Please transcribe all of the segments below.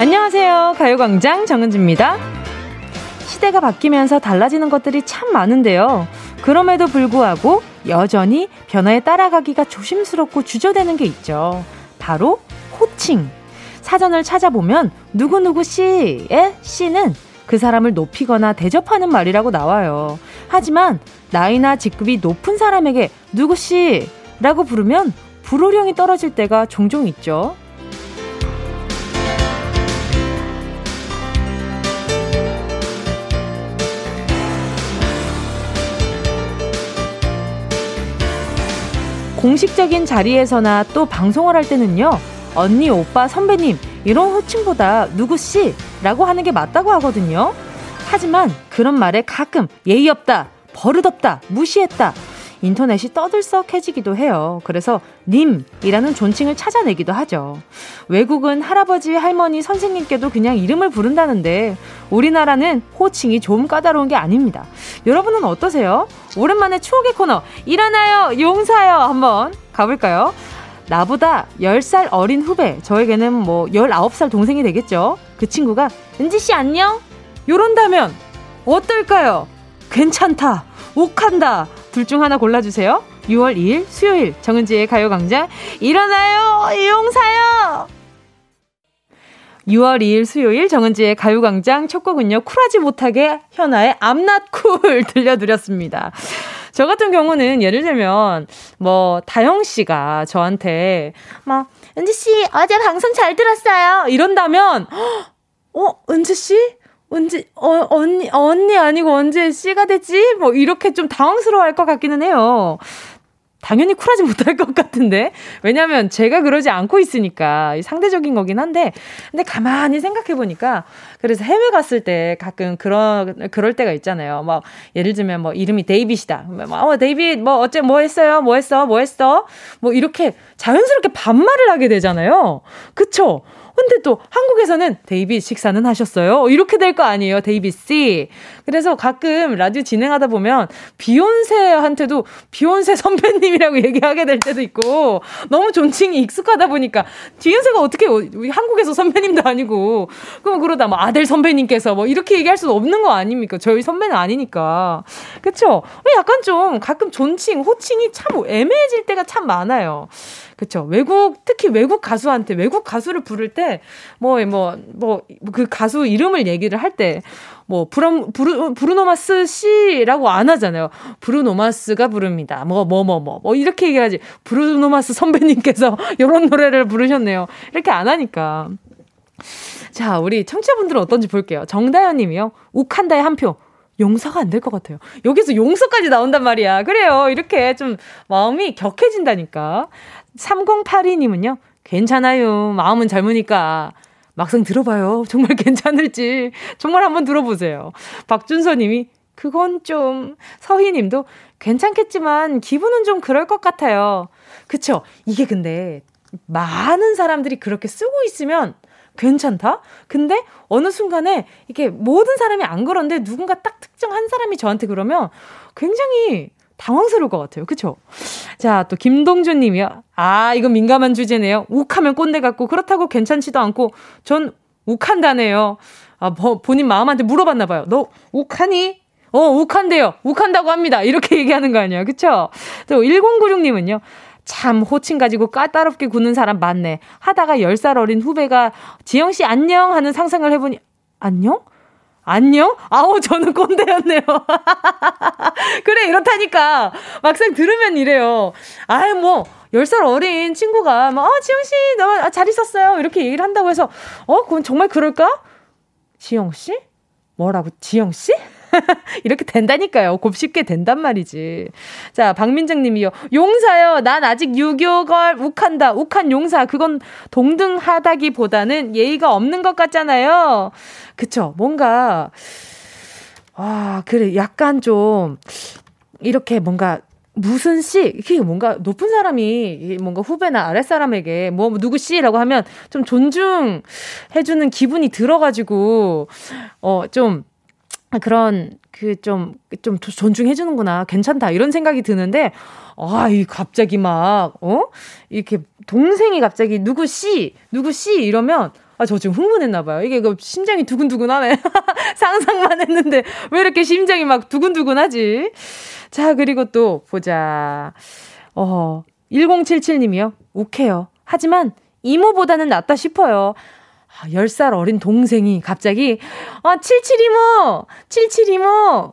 안녕하세요. 가요광장 정은지입니다. 시대가 바뀌면서 달라지는 것들이 참 많은데요. 그럼에도 불구하고 여전히 변화에 따라가기가 조심스럽고 주저되는 게 있죠. 바로 호칭. 사전을 찾아보면 누구누구 씨의 씨는 그 사람을 높이거나 대접하는 말이라고 나와요. 하지만 나이나 직급이 높은 사람에게 누구 씨라고 부르면 불호령이 떨어질 때가 종종 있죠. 공식적인 자리에서나 또 방송을 할 때는요, 언니, 오빠, 선배님, 이런 호칭보다 누구씨? 라고 하는 게 맞다고 하거든요. 하지만 그런 말에 가끔 예의 없다, 버릇없다, 무시했다, 인터넷이 떠들썩해지기도 해요. 그래서 님이라는 존칭을 찾아내기도 하죠. 외국은 할아버지, 할머니, 선생님께도 그냥 이름을 부른다는데 우리나라는 호칭이 좀 까다로운 게 아닙니다. 여러분은 어떠세요? 오랜만에 추억의 코너 일어나요 용사요 한번 가볼까요? 나보다 10살 어린 후배, 저에게는 뭐 19살 동생이 되겠죠. 그 친구가 은지씨 안녕? 요런다면 어떨까요? 괜찮다, 욱한다, 둘 중 하나 골라주세요. 6월 2일 수요일 정은지의 가요광장 일어나요. 이용사요. 6월 2일 수요일 정은지의 가요광장 첫 곡은요. 쿨하지 못하게 현아의 암낫쿨 들려드렸습니다. 저 같은 경우는 예를 들면 뭐 다영 씨가 저한테 막 은지 씨 어제 방송 잘 들었어요. 이런다면 어 은지 씨 언제 어, 언니 언니 아니고 언제 씨가 됐지? 뭐 이렇게 좀 당황스러워할 것 같기는 해요. 당연히 쿨하지 못할 것 같은데 왜냐하면 제가 그러지 않고 있으니까 상대적인 거긴 한데 근데 가만히 생각해 보니까 그래서 해외 갔을 때 가끔 그런 그럴 때가 있잖아요. 뭐 예를 들면 뭐 이름이 데이빗이다. 뭐 어, 데이빗 뭐 어째 뭐 했어요? 뭐 했어? 뭐 했어? 뭐 이렇게 자연스럽게 반말을 하게 되잖아요. 그쵸? 근데 또 한국에서는 데이빗 식사는 하셨어요? 이렇게 될 거 아니에요, 데이빗 씨. 그래서 가끔 라디오 진행하다 보면 비욘세한테도 비욘세 선배님이라고 얘기하게 될 때도 있고 너무 존칭이 익숙하다 보니까 비욘세가 어떻게 한국에서 선배님도 아니고 그럼 그러다 뭐 아델 선배님께서 뭐 이렇게 얘기할 수는 없는 거 아닙니까? 저희 선배는 아니니까. 그쵸? 약간 좀 가끔 존칭, 호칭이 참 애매해질 때가 참 많아요. 그쵸. 외국, 특히 외국 가수한테, 외국 가수를 부를 때, 뭐, 뭐, 뭐, 그 가수 이름을 얘기를 할 때, 뭐, 브람, 브루, 브루노마스 씨라고 안 하잖아요. 브루노마스가 부릅니다. 뭐, 뭐, 뭐, 뭐, 뭐, 이렇게 얘기하지. 브루노마스 선배님께서 이런 노래를 부르셨네요. 이렇게 안 하니까. 자, 우리 청취자분들은 어떤지 볼게요. 정다현 님이요. 욱한다의 한 표. 용서가 안 될 것 같아요. 여기서 용서까지 나온단 말이야. 그래요. 이렇게 좀 마음이 격해진다니까. 3082님은요, 괜찮아요. 마음은 젊으니까. 막상 들어봐요. 정말 괜찮을지. 정말 한번 들어보세요. 박준서 님이, 그건 좀, 서희 님도, 괜찮겠지만, 기분은 좀 그럴 것 같아요. 그쵸? 이게 근데, 많은 사람들이 그렇게 쓰고 있으면, 괜찮다? 근데 어느 순간에 이게 모든 사람이 안 그런데 누군가 딱 특정 한 사람이 저한테 그러면 굉장히 당황스러울 것 같아요. 그쵸? 자, 또 김동준 님이요. 아, 이건 민감한 주제네요. 욱하면 꼰대 같고, 그렇다고 괜찮지도 않고, 전 욱한다네요. 아, 뭐, 본인 마음한테 물어봤나 봐요. 너 욱하니? 어, 욱한대요. 욱한다고 합니다. 이렇게 얘기하는 거 아니에요. 그쵸? 또 1096님은요. 참 호칭 가지고 까다롭게 구는 사람 많네. 하다가 10살 어린 후배가 지영 씨 안녕 하는 상상을 해보니 안녕? 안녕? 아우, 저는 꼰대였네요. 그래, 이렇다니까. 막상 들으면 이래요. 아유, 뭐, 10살 어린 친구가, 막, 어, 지영씨, 너잘 있었어요. 이렇게 얘기를 한다고 해서, 어, 그건 정말 그럴까? 지영씨? 뭐라고, 지영씨? 이렇게 된다니까요. 곱씹게 된단 말이지. 자, 박민정 님이요. 용사요. 난 아직 유교걸 욱한다. 욱한 용사. 그건 동등하다기 보다는 예의가 없는 것 같잖아요. 그쵸. 뭔가, 아, 그래. 약간 좀, 이렇게 뭔가 무슨 씨, 이게 뭔가 높은 사람이 뭔가 후배나 아랫사람에게 뭐 누구 씨라고 하면 좀 존중해주는 기분이 들어가지고, 어, 좀 그런 그좀좀 존중해 주는구나. 괜찮다. 이런 생각이 드는데 아, 이 갑자기 막 어? 이렇게 동생이 갑자기 누구 씨, 누구 씨 이러면 아, 저 지금 흥분했나 봐요. 이게 그 심장이 두근두근 하네. 상상만 했는데 왜 이렇게 심장이 막 두근두근 하지? 자, 그리고 또 보자. 어, 1077님이요. 욱해요. 하지만 이모보다는 낫다 싶어요. 아, 10살 어린 동생이 갑자기, 아, 77이모! 77이모!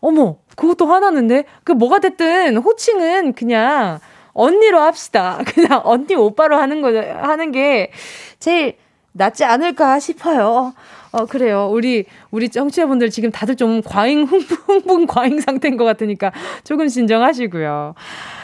어머, 그것도 화나는데? 그 뭐가 됐든 호칭은 그냥 언니로 합시다. 그냥 언니 오빠로 하는 거, 하는 게 제일 낫지 않을까 싶어요. 어, 그래요. 우리, 우리 정치자분들 지금 다들 좀 과잉, 흥분, 흥분 과잉 상태인 것 같으니까 조금 진정하시고요.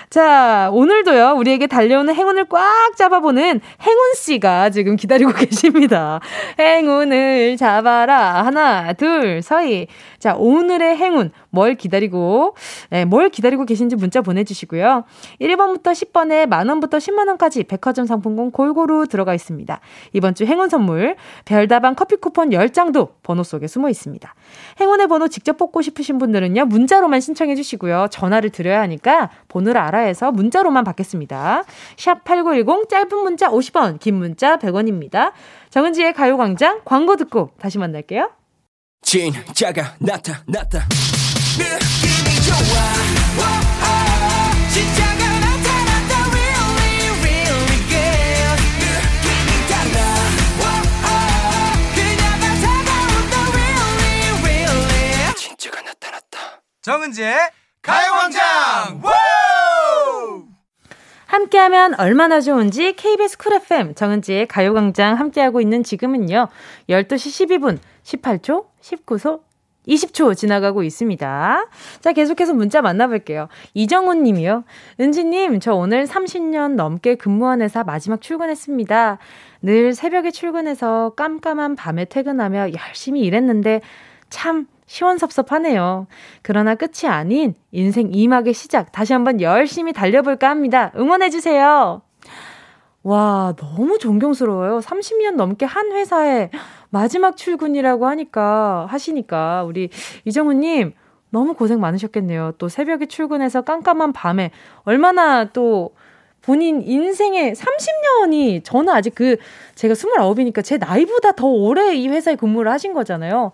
자, 오늘도요, 우리에게 달려오는 행운을 꽉 잡아보는 행운씨가 지금 기다리고 계십니다. 행운을 잡아라. 하나, 둘, 서희. 자, 오늘의 행운, 뭘 기다리고, 네, 뭘 기다리고 계신지 문자 보내주시고요. 1번부터 10번에 만원부터 10만원까지 백화점 상품권 골고루 들어가 있습니다. 이번 주 행운 선물, 별다방 커피 쿠폰 10장도 번호 속에 숨어 있습니다. 행운의 번호 직접 뽑고 싶으신 분들은요, 문자로만 신청해 주시고요. 전화를 드려야 하니까 번호를 알아 해서 문자로만 받겠습니다. 샵 8910, 짧은 문자 50원, 긴 문자 100원입니다. 정은지의 가요광장 광고 듣고 다시 만날게요. 진짜가 나타났다 느낌이 좋아 진짜 정은지의 가요광장 함께하면 얼마나 좋은지 KBS 쿨 FM 정은지의 가요광장 함께하고 있는 지금은요 12시 12분 18초 19소 20초 지나가고 있습니다. 자, 계속해서 문자 만나볼게요. 이정훈 님이요. 은지님, 저 오늘 30년 넘게 근무한 회사 마지막 출근했습니다. 늘 새벽에 출근해서 깜깜한 밤에 퇴근하며 열심히 일했는데 참 시원섭섭하네요. 그러나 끝이 아닌 인생 2막의 시작. 다시 한번 열심히 달려볼까 합니다. 응원해주세요. 와, 너무 존경스러워요. 30년 넘게 한 회사에 마지막 출근이라고 하니까, 하시니까, 우리 이정우님, 너무 고생 많으셨겠네요. 또 새벽에 출근해서 깜깜한 밤에, 얼마나 또, 본인 인생의 30년이, 저는 아직 그, 제가 29이니까 제 나이보다 더 오래 이 회사에 근무를 하신 거잖아요.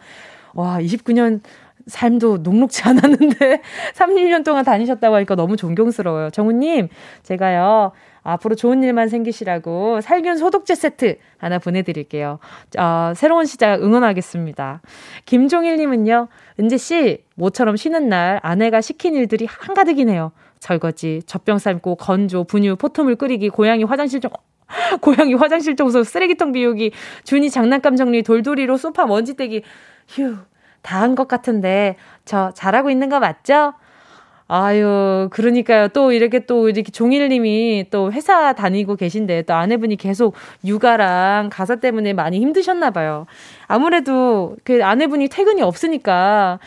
와, 29년 삶도 녹록지 않았는데, 30년 동안 다니셨다고 하니까 너무 존경스러워요. 정우님, 제가요, 앞으로 좋은 일만 생기시라고 살균 소독제 세트 하나 보내드릴게요. 어, 새로운 시작 응원하겠습니다. 김종일님은요, 은지씨, 모처럼 쉬는 날 아내가 시킨 일들이 한가득이네요. 설거지, 젖병 삶고, 건조, 분유, 포토물 끓이기, 고양이 화장실 좀, 고양이 화장실 청소, 쓰레기통 비우기, 준이 장난감 정리, 돌돌이로 소파 먼지 떼기, 휴, 다 한 것 같은데, 저 잘하고 있는 거 맞죠? 아유, 그러니까요. 또 이렇게 또 이렇게 종일님이 또 회사 다니고 계신데 또 아내분이 계속 육아랑 가사 때문에 많이 힘드셨나 봐요. 아무래도 그 아내분이 퇴근이 없으니까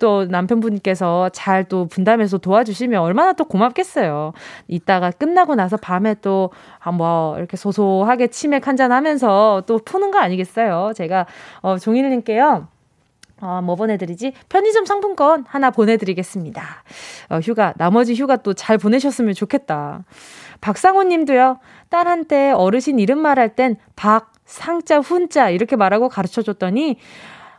또 남편분께서 잘 또 분담해서 도와주시면 얼마나 또 고맙겠어요. 이따가 끝나고 나서 밤에 또, 아, 뭐, 이렇게 소소하게 치맥 한잔 하면서 또 푸는 거 아니겠어요? 제가, 어, 종일님께요. 어, 뭐 보내드리지? 편의점 상품권 하나 보내드리겠습니다. 어, 휴가, 나머지 휴가 또 잘 보내셨으면 좋겠다. 박상호 님도요, 딸한테 어르신 이름 말할 땐 박, 상자, 훈자 이렇게 말하고 가르쳐 줬더니,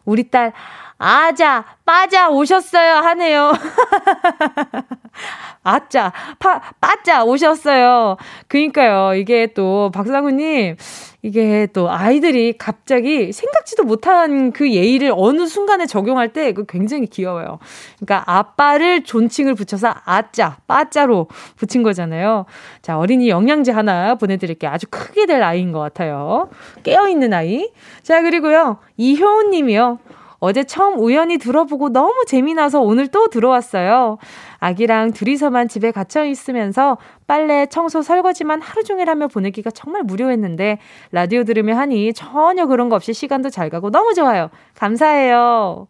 우리 딸, 아자, 빠자 오셨어요 하네요. 아짜, 파, 빠짜 오셨어요. 그니까요. 이게 또 박상우님, 이게 또 아이들이 갑자기 생각지도 못한 그 예의를 어느 순간에 적용할 때그 굉장히 귀여워요. 그러니까 아빠를 존칭을 붙여서 아짜, 빠짜로 붙인 거잖아요. 자, 어린이 영양제 하나 보내드릴게요. 아주 크게 될 아이인 것 같아요. 깨어있는 아이. 자, 그리고요. 이효은 님이요. 어제 처음 우연히 들어보고 너무 재미나서 오늘 또 들어왔어요. 아기랑 둘이서만 집에 갇혀 있으면서 빨래, 청소, 설거지만 하루 종일 하며 보내기가 정말 무료했는데 라디오 들으며 하니 전혀 그런 거 없이 시간도 잘 가고 너무 좋아요. 감사해요.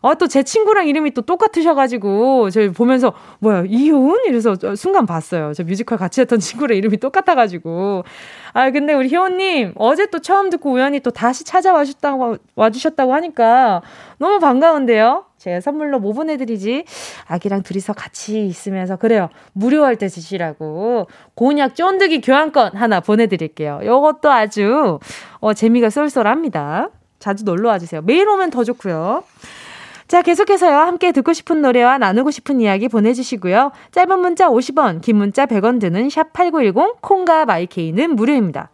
어, 또제 친구랑 이름이 또 똑같으셔가지고 저 보면서 뭐야 이효은 이래서 순간 봤어요. 저 뮤지컬 같이 했던 친구랑 이름이 똑같아가지고 아 근데 우리 효은님 어제 또 처음 듣고 우연히 또 다시 찾아와 주셨다고 와주셨다고 하니까 너무 반가운데요. 제가 선물로 뭐 보내드리지? 아기랑 둘이서 같이 있으면서, 그래요. 무료할 때 드시라고. 곤약 쫀득이 교환권 하나 보내드릴게요. 요것도 아주, 어, 재미가 쏠쏠합니다. 자주 놀러 와주세요. 매일 오면 더 좋고요. 자, 계속해서요. 함께 듣고 싶은 노래와 나누고 싶은 이야기 보내주시고요. 짧은 문자 50원, 긴 문자 100원 드는 샵8910, 콩과 마이케이는 무료입니다.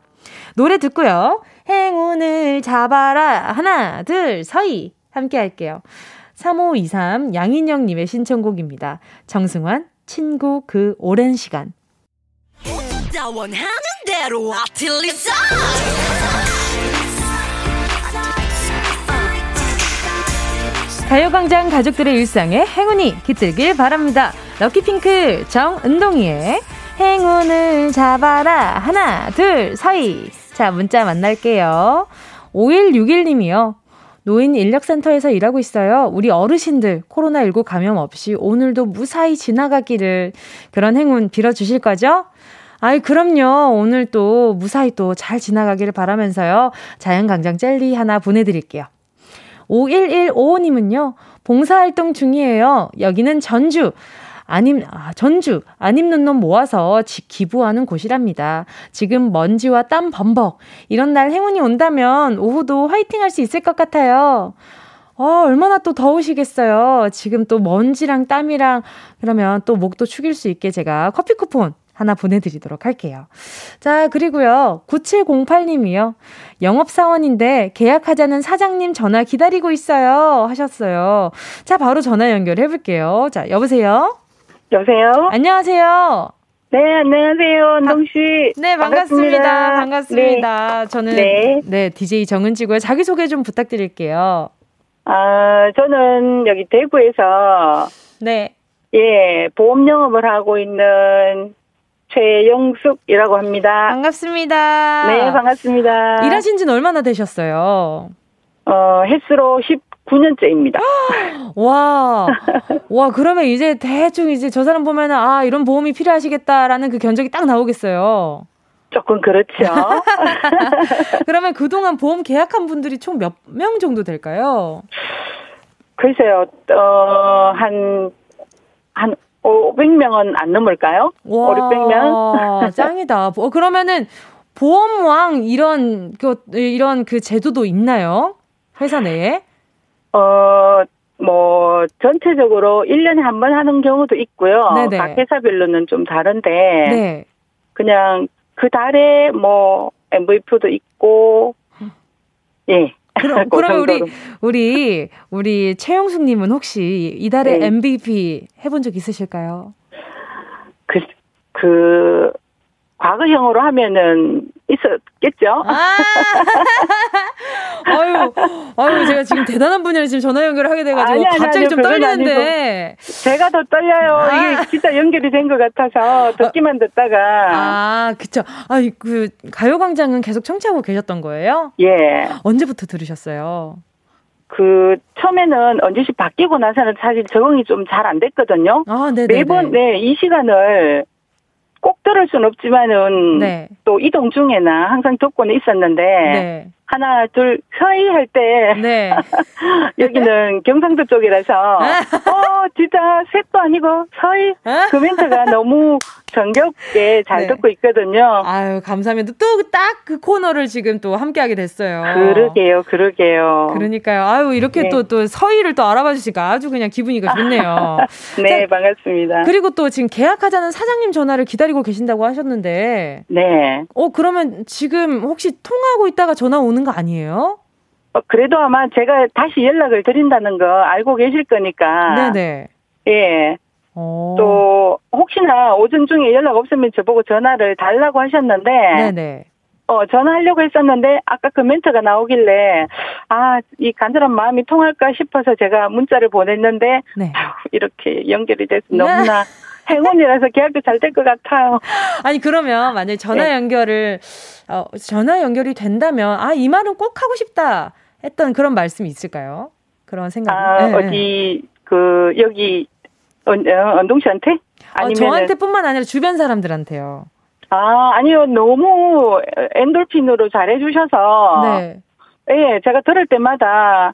노래 듣고요. 행운을 잡아라. 하나, 둘, 서희. 함께 할게요. 3523 양인영님의 신청곡입니다. 정승환, 친구 그 오랜 시간. 가요광장 가족들의 일상에 행운이 깃들길 바랍니다. 럭키핑크 정은동이의 행운을 잡아라. 하나, 둘, 서희. 자, 문자 만날게요. 5161님이요. 노인 인력센터에서 일하고 있어요. 우리 어르신들 코로나19 감염 없이 오늘도 무사히 지나가기를 그런 행운 빌어주실 거죠? 아이, 그럼요. 오늘 또 무사히 또 잘 지나가기를 바라면서요. 자연강장 젤리 하나 보내드릴게요. 51155님은요, 봉사활동 중이에요. 여기는 전주. 아님, 아, 전주, 안 입는 놈 모아서 지, 기부하는 곳이랍니다. 지금 먼지와 땀 범벅. 이런 날 행운이 온다면 오후도 화이팅 할 수 있을 것 같아요. 어, 얼마나 또 더우시겠어요. 지금 또 먼지랑 땀이랑 그러면 또 목도 축일 수 있게 제가 커피 쿠폰 하나 보내드리도록 할게요. 자, 그리고요. 9708님이요. 영업사원인데 계약하자는 사장님 전화 기다리고 있어요. 하셨어요. 자, 바로 전화 연결해볼게요. 자, 여보세요? 여보세요? 안녕하세요. 네, 안녕하세요. 은동씨. 네, 반갑습니다. 반갑습니다. 반갑습니다. 네. 저는, 네. 네, DJ 정은지고요. 자기 소개 좀 부탁드릴게요. 아, 저는 여기 대구에서. 네. 예, 보험 영업을 하고 있는 최영숙이라고 합니다. 반갑습니다. 네, 반갑습니다. 일하신 지는 얼마나 되셨어요? 어, 횟수로 19년째입니다. 와, 와, 그러면 이제 대충 이제 저 사람 보면은, 아, 이런 보험이 필요하시겠다라는 그 견적이 딱 나오겠어요. 조금 그렇죠. 그러면 그동안 보험 계약한 분들이 총 몇 명 정도 될까요? 글쎄요, 어, 한, 한 500명은 안 넘을까요? 와, 5, 600명? 짱이다. 어, 그러면은 보험왕 이런 그 이런 그 제도도 있나요? 회사 내에? 어, 뭐 전체적으로 1년에 한 번 하는 경우도 있고요. 네네. 각 회사별로는 좀 다른데 네. 그냥 그 달에 뭐 MVP도 있고 예. 그럼, 그 그럼 우리, 우리, 우리 최영숙님은 혹시 이달에 네. MVP 해본 적 있으실까요? 그, 그, 과거형으로 하면은 있었겠죠? 아~ 아유, 아유, 제가 지금 대단한 분야를 지금 전화 연결을 하게 돼가지고 아니, 아니, 갑자기 아니, 좀 떨리는데. 제가 더 떨려요. 아~ 이게 진짜 연결이 된 것 같아서 듣기만 듣다가. 아, 그쵸. 아, 그, 가요광장은 계속 청취하고 계셨던 거예요? 예. 언제부터 들으셨어요? 그 처음에는 언제씩 바뀌고 나서는 사실 적응이 좀 잘 안 됐거든요. 아, 네 매번 네 이 시간을 꼭 들을 순 없지만은 네. 또 이동 중에나 항상 듣고는 있었는데 네. 하나 둘 서희 할 때 네. 여기는 경상도 쪽이라서 어 진짜 색도 아니고 서희 그 멘트가 너무 정겹게 잘 네. 듣고 있거든요. 아유 감사합니다. 또 딱 그 코너를 지금 또 함께하게 됐어요. 그러게요, 그러게요. 그러니까요. 아유 이렇게 또또 네. 또 서희를 또 알아봐 주시니까 아주 그냥 기분이가 좋네요. 네 자, 반갑습니다. 그리고 또 지금 계약하자는 사장님 전화를 기다리고 계신다고 하셨는데. 네. 어 그러면 지금 혹시 통하고 있다가 전화 오는 있는 거 아니에요? 어, 그래도 아마 제가 다시 연락을 드린다는 거 알고 계실 거니까. 네네. 예. 오. 또 혹시나 오전 중에 연락 없으면 저보고 전화를 달라고 하셨는데. 네네. 어, 전화하려고 했었는데, 아까 그 멘트가 나오길래, 아, 이 간절한 마음이 통할까 싶어서 제가 문자를 보냈는데, 네. 아유, 이렇게 연결이 돼서 너무나 행운이라서 계약도 잘 될 것 같아요. 아니, 그러면 만약에 전화 네. 연결을, 어, 전화 연결이 된다면, 아, 이 말은 꼭 하고 싶다 했던 그런 말씀이 있을까요? 그런 생각이. 아, 네. 어디, 그, 여기, 언, 어, 언동 씨한테? 아니면 어, 저한테뿐만 아니라 주변 사람들한테요. 아, 아니요. 너무 엔돌핀으로 잘해주셔서. 네. 예, 제가 들을 때마다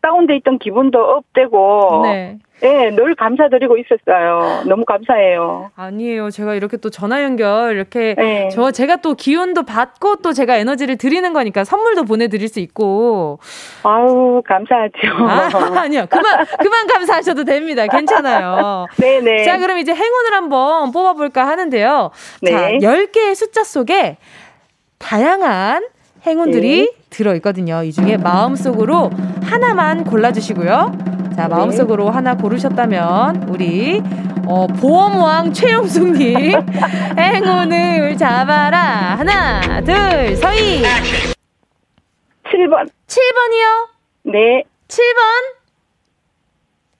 다운돼 있던 기분도 업되고 네. 네, 늘 감사드리고 있었어요. 너무 감사해요. 아니에요. 제가 이렇게 또 전화 연결 이렇게 네. 저 제가 또 기운도 받고 또 제가 에너지를 드리는 거니까 선물도 보내드릴 수 있고. 아우 감사하죠. 아, 아니요. 그만 그만 감사하셔도 됩니다. 괜찮아요. 네네. 네. 자 그럼 이제 행운을 한번 뽑아볼까 하는데요. 네. 자 10개의 숫자 속에 다양한 행운들이 네. 들어있거든요. 이 중에 마음속으로 하나만 골라주시고요. 자, 네. 마음속으로 하나 고르셨다면, 우리, 어, 보험왕 최용숙님, 행운을 잡아라. 하나, 둘, 서희. 7번. 7번이요? 네. 7번?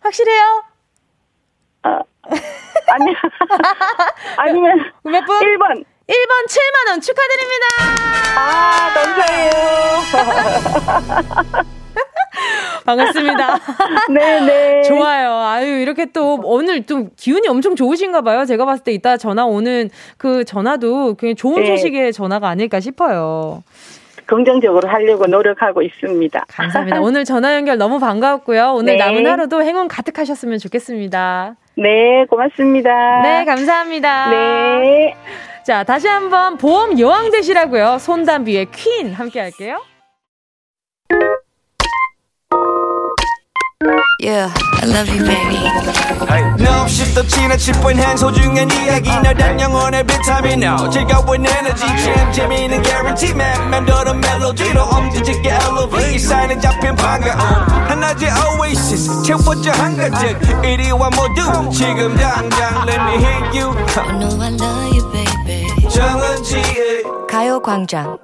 확실해요? 아, 아니, 아니면. 몇 번? 1번. 1번 7만원 축하드립니다! 아, 감사해요. 반갑습니다. 네네. 좋아요. 아유, 이렇게 또 오늘 좀 기운이 엄청 좋으신가 봐요. 제가 봤을 때 이따 전화 오는 그 전화도 그냥 좋은 네. 소식의 전화가 아닐까 싶어요. 긍정적으로 하려고 노력하고 있습니다. 감사합니다. 오늘 전화 연결 너무 반가웠고요. 오늘 네. 남은 하루도 행운 가득하셨으면 좋겠습니다. 네, 고맙습니다. 네, 감사합니다. 네. 자, 다시 한번 보험 여왕 되시라고요. 손담비의 퀸 함께 할게요. Yeah, I love you, baby. No, 없이 또 지나칠 뻔한 소중한 이야기. 너란 영혼의 비타민 No 즐거운 에너지 참 재미있는 guarantee man 맘대로 멜로디로 엄지짓게 elevate. 사인은 잡힌 반가움. 하나의 oasis 채워져 한가득 이리와 모두 지금 당장 let me hit you. I know I love you, baby. 정은지의 가요광장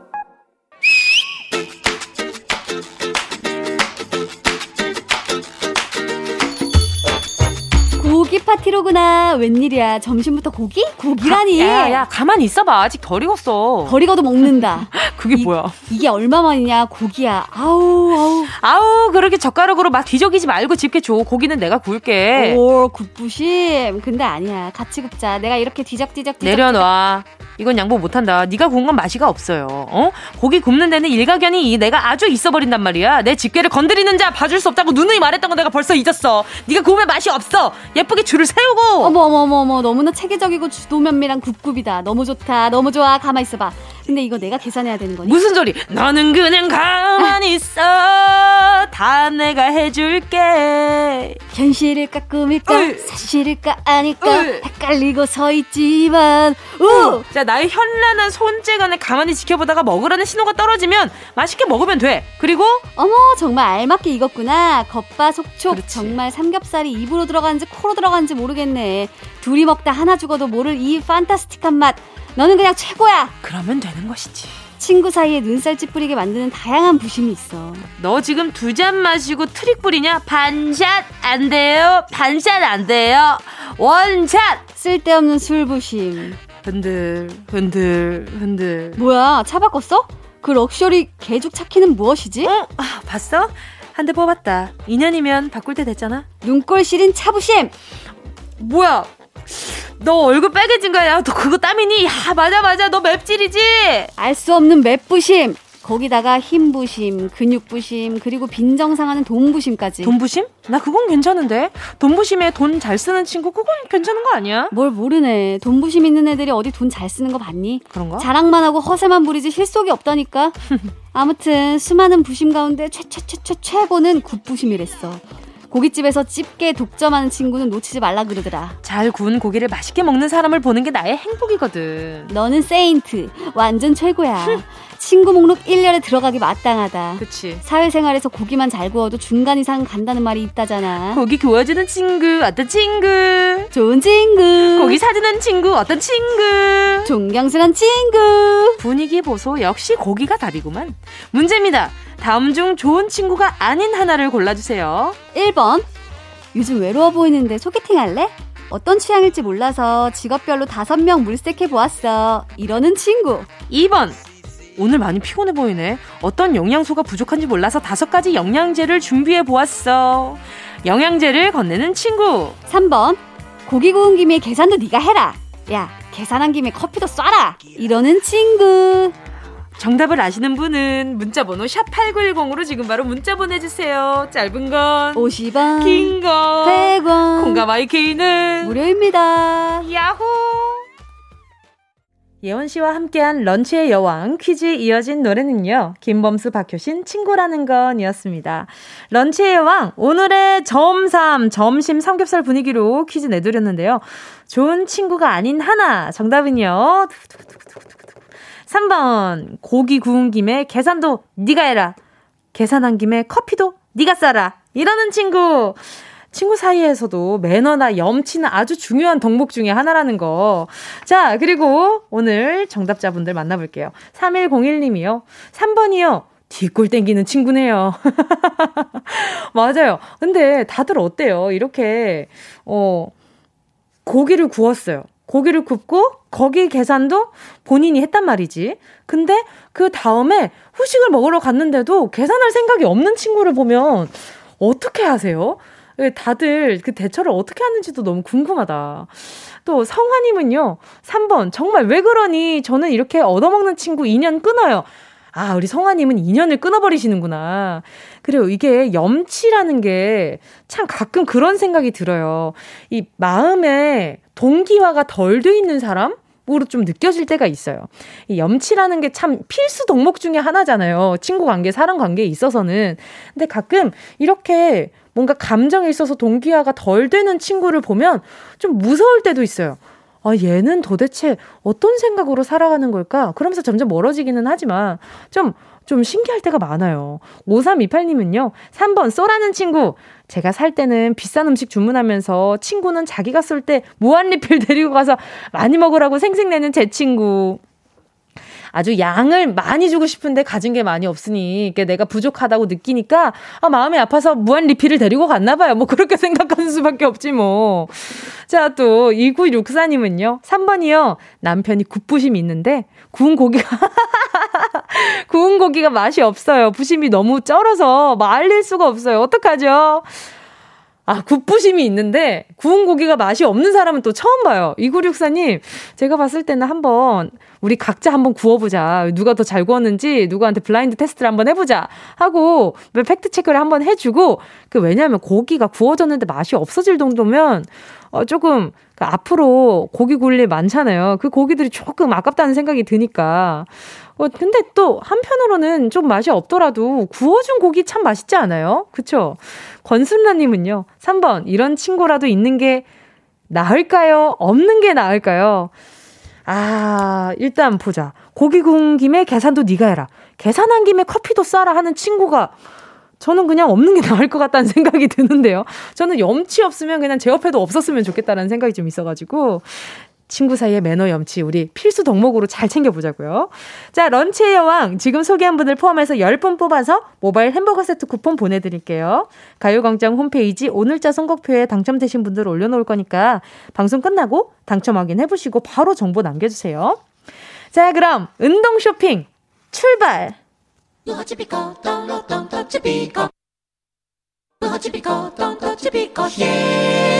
고기 파티로구나. 웬일이야. 점심부터 고기? 고기라니. 야, 야, 가만히 있어봐. 아직 덜 익었어. 덜 익어도 먹는다. 그게 이, 뭐야? 이게 얼마만이냐. 고기야. 아우, 아우. 아우, 그렇게 젓가락으로 막 뒤적이지 말고 집게 줘. 고기는 내가 구울게. 오, 굿부심. 근데 아니야. 같이 굽자. 내가 이렇게 뒤적뒤적 뒤적. 내려놔. 이건 양보 못한다. 네가 구운 건 맛이가 없어요. 어? 고기 굽는 데는 일가견이 내가 아주 있어버린단 말이야. 내 집게를 건드리는 자 봐줄 수 없다고 누누이 말했던 거 내가 벌써 잊었어. 네가 구우면 맛이 없어. 예쁘게 줄을 세우고. 어머 어머 어머 어머 너무나 체계적이고 주도면밀한 굽굽이다. 너무 좋다. 너무 좋아. 가만 있어봐. 근데 이거 내가 계산해야 되는 거니? 무슨 소리? 너는 그냥 가만히 있어. 다 내가 해줄게. 현실일까 꿈일까 으이. 사실일까 아닐까 으이. 헷갈리고 서 있지만 우. 자 나의 현란한 손재간에 가만히 지켜보다가 먹으라는 신호가 떨어지면 맛있게 먹으면 돼. 그리고 어머 정말 알맞게 익었구나. 겉바 속촉 그렇지. 정말 삼겹살이 입으로 들어가는지 코로 들어가는지 모르겠네. 둘이 먹다 하나 죽어도 모를 이 fantastic한 맛. 너는 그냥 최고야. 그러면 되는 것이지. 친구 사이에 눈살 찌푸리게 만드는 다양한 부심이 있어. 너 지금 두 잔 마시고 트릭 뿌리냐? 반샷 안 돼요. 반샷 안 돼요. 원샷. 쓸데없는 술 부심. 흔들 흔들 흔들. 뭐야? 차 바꿨어? 그 럭셔리 개죽 차키는 무엇이지? 어? 아, 봤어? 한 대 뽑았다. 2년이면 바꿀 때 됐잖아. 눈꼴 시린 차부심. 뭐야? 너 얼굴 빨개진 거야. 너 그거 땀이니? 야, 맞아, 맞아. 너 맵찔이지? 알 수 없는 맵부심. 거기다가 힘부심, 근육부심, 그리고 빈정상하는 돈부심까지. 돈부심? 나 그건 괜찮은데. 돈부심에 돈 잘 쓰는 친구, 그건 괜찮은 거 아니야? 뭘 모르네. 돈부심 있는 애들이 어디 돈 잘 쓰는 거 봤니? 그런가? 자랑만 하고 허세만 부리지 실속이 없다니까. 아무튼 수많은 부심 가운데 최최최최 최고는 굿부심이랬어. 고깃집에서 집게 독점하는 친구는 놓치지 말라 그러더라. 잘 구운 고기를 맛있게 먹는 사람을 보는 게 나의 행복이거든. 너는 세인트. 완전 최고야. 친구 목록 1년에 들어가기 마땅하다. 그치. 사회생활에서 고기만 잘 구워도 중간 이상 간다는 말이 있다잖아. 고기 구워주는 친구, 어떤 친구? 좋은 친구. 고기 사주는 친구, 어떤 친구? 존경스런 친구. 분위기 보소 역시 고기가 답이구만. 문제입니다. 다음 중 좋은 친구가 아닌 하나를 골라주세요. 1번. 요즘 외로워 보이는데 소개팅 할래? 어떤 취향일지 몰라서 직업별로 5명 물색해 보았어. 이러는 친구. 2번. 오늘 많이 피곤해 보이네. 어떤 영양소가 부족한지 몰라서 다섯 가지 영양제를 준비해 보았어. 영양제를 건네는 친구. 3번. 고기 구운 김에 계산도 네가 해라. 야, 계산한 김에 커피도 쏴라. 이러는 친구. 정답을 아시는 분은 문자 번호 샵8910으로 지금 바로 문자 보내주세요. 짧은 건 50원, 긴 건 100원, 공감 IK는 무료입니다. 야호! 예원 씨와 함께한 런치의 여왕 퀴즈에 이어진 노래는요. 김범수 박효신 친구라는 건이었습니다. 런치의 여왕 오늘의 점삼 점심 삼겹살 분위기로 퀴즈 내드렸는데요. 좋은 친구가 아닌 하나 정답은요. 3번 고기 구운 김에 계산도 네가 해라. 계산한 김에 커피도 네가 싸라. 이러는 친구. 친구 사이에서도 매너나 염치는 아주 중요한 덕목 중에 하나라는 거. 자, 그리고 오늘 정답자분들 만나볼게요. 3101님이요. 3번이요. 뒷골 땡기는 친구네요. 맞아요. 근데 다들 어때요? 이렇게, 어, 고기를 구웠어요. 고기를 굽고 거기 계산도 본인이 했단 말이지. 근데 그 다음에 후식을 먹으러 갔는데도 계산할 생각이 없는 친구를 보면 어떻게 하세요? 다들 그 대처를 어떻게 하는지도 너무 궁금하다. 또 성화님은요, 3번, 정말 왜 그러니? 저는 이렇게 얻어먹는 친구 인연 끊어요. 아, 우리 성화님은 인연을 끊어버리시는구나. 그리고 이게 염치라는 게 참 가끔 그런 생각이 들어요. 이 마음에 동기화가 덜 돼 있는 사람? 으로 좀 느껴질 때가 있어요. 이 염치라는 게 참 필수 덕목 중에 하나잖아요. 친구 관계, 사람 관계에 있어서는. 근데 가끔 이렇게 뭔가 감정에 있어서 동기화가 덜 되는 친구를 보면 좀 무서울 때도 있어요. 아, 얘는 도대체 어떤 생각으로 살아가는 걸까? 그러면서 점점 멀어지기는 하지만 좀, 좀 신기할 때가 많아요. 5328님은요, 3번 쏘라는 친구. 제가 살 때는 비싼 음식 주문하면서 친구는 자기가 쏠 때 무한리필 데리고 가서 많이 먹으라고 생색내는 제 친구. 아주 양을 많이 주고 싶은데 가진 게 많이 없으니 내가 부족하다고 느끼니까 아, 마음이 아파서 무한 리필을 데리고 갔나 봐요. 뭐 그렇게 생각하는 수밖에 없지 뭐. 자, 또 2964님은요. 3번이요. 남편이 굿부심이 있는데 구운 고기가 구운 고기가 맛이 없어요. 부심이 너무 쩔어서 말릴 수가 없어요. 어떡하죠? 아, 굽부심이 있는데 구운 고기가 맛이 없는 사람은 또 처음 봐요. 2964님, 제가 봤을 때는 한번 우리 각자 한번 구워보자. 누가 더 잘 구웠는지 누구한테 blind test를 한번 해보자. 하고 fact check를 한번 해주고 그 왜냐하면 고기가 구워졌는데 맛이 없어질 정도면 어, 조금 그 앞으로 고기 굴릴 일 많잖아요. 그 고기들이 조금 아깝다는 생각이 드니까. 어, 근데 또 한편으로는 좀 맛이 없더라도 구워준 고기 참 맛있지 않아요? 그쵸? 권순라님은요, 3번, 이런 친구라도 있는 게 나을까요? 없는 게 나을까요? 아, 일단 보자. 고기 구운 김에 계산도 네가 해라. 계산한 김에 커피도 싸라 하는 친구가 저는 그냥 없는 게 나을 것 같다는 생각이 드는데요. 저는 염치 없으면 그냥 제 옆에도 없었으면 좋겠다는 생각이 좀 있어가지고 친구 사이의 매너 염치 우리 필수 덕목으로 잘 챙겨보자고요. 자, 런치의 여왕 지금 소개한 분들 포함해서 10분 뽑아서 모바일 햄버거 세트 쿠폰 보내드릴게요. 가요광장 홈페이지 오늘자 선곡표에 당첨되신 분들 올려놓을 거니까 방송 끝나고 당첨 확인해보시고 바로 정보 남겨주세요. 자, 그럼 운동 쇼핑 출발! 꼭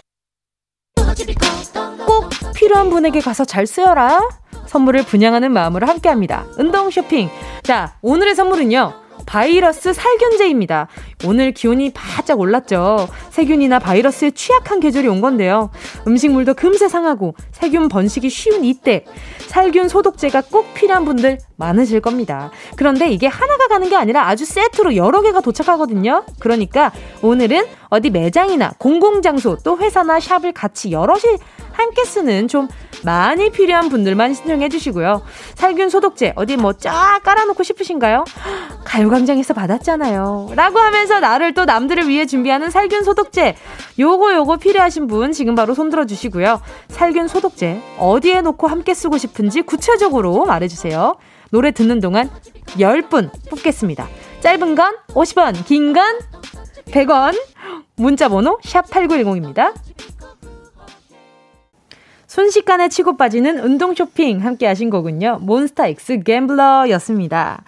필요한 분에게 가서 잘 쓰여라. 선물을 분양하는 마음으로 함께 합니다. 운동 쇼핑. 자, 오늘의 선물은요. 바이러스 살균제입니다. 오늘 기온이 바짝 올랐죠. 세균이나 바이러스에 취약한 계절이 온 건데요. 음식물도 금세 상하고 세균 번식이 쉬운 이때 살균 소독제가 꼭 필요한 분들 많으실 겁니다. 그런데 이게 하나가 가는 게 아니라 아주 세트로 여러 개가 도착하거든요. 그러니까 오늘은 어디 매장이나 공공장소 또 회사나 샵을 같이 여럿이 함께 쓰는 좀 많이 필요한 분들만 신청해 주시고요. 살균 소독제 어디 뭐 쫙 깔아놓고 싶으신가요? 가요광장에서 받았잖아요. 라고 하면서 나를 또 남들을 위해 준비하는 살균 소독제. 요거 요거 필요하신 분 지금 바로 손들어 주시고요. 살균 소독제 어디에 놓고 함께 쓰고 싶은지 구체적으로 말해주세요. 노래 듣는 동안 10분 뽑겠습니다. 짧은 건 50원, 긴 건 100원. 문자 번호 샵8910입니다. 순식간에 치고 빠지는 운동 쇼핑 함께 하신 거군요. 몬스타 X 갬블러였습니다.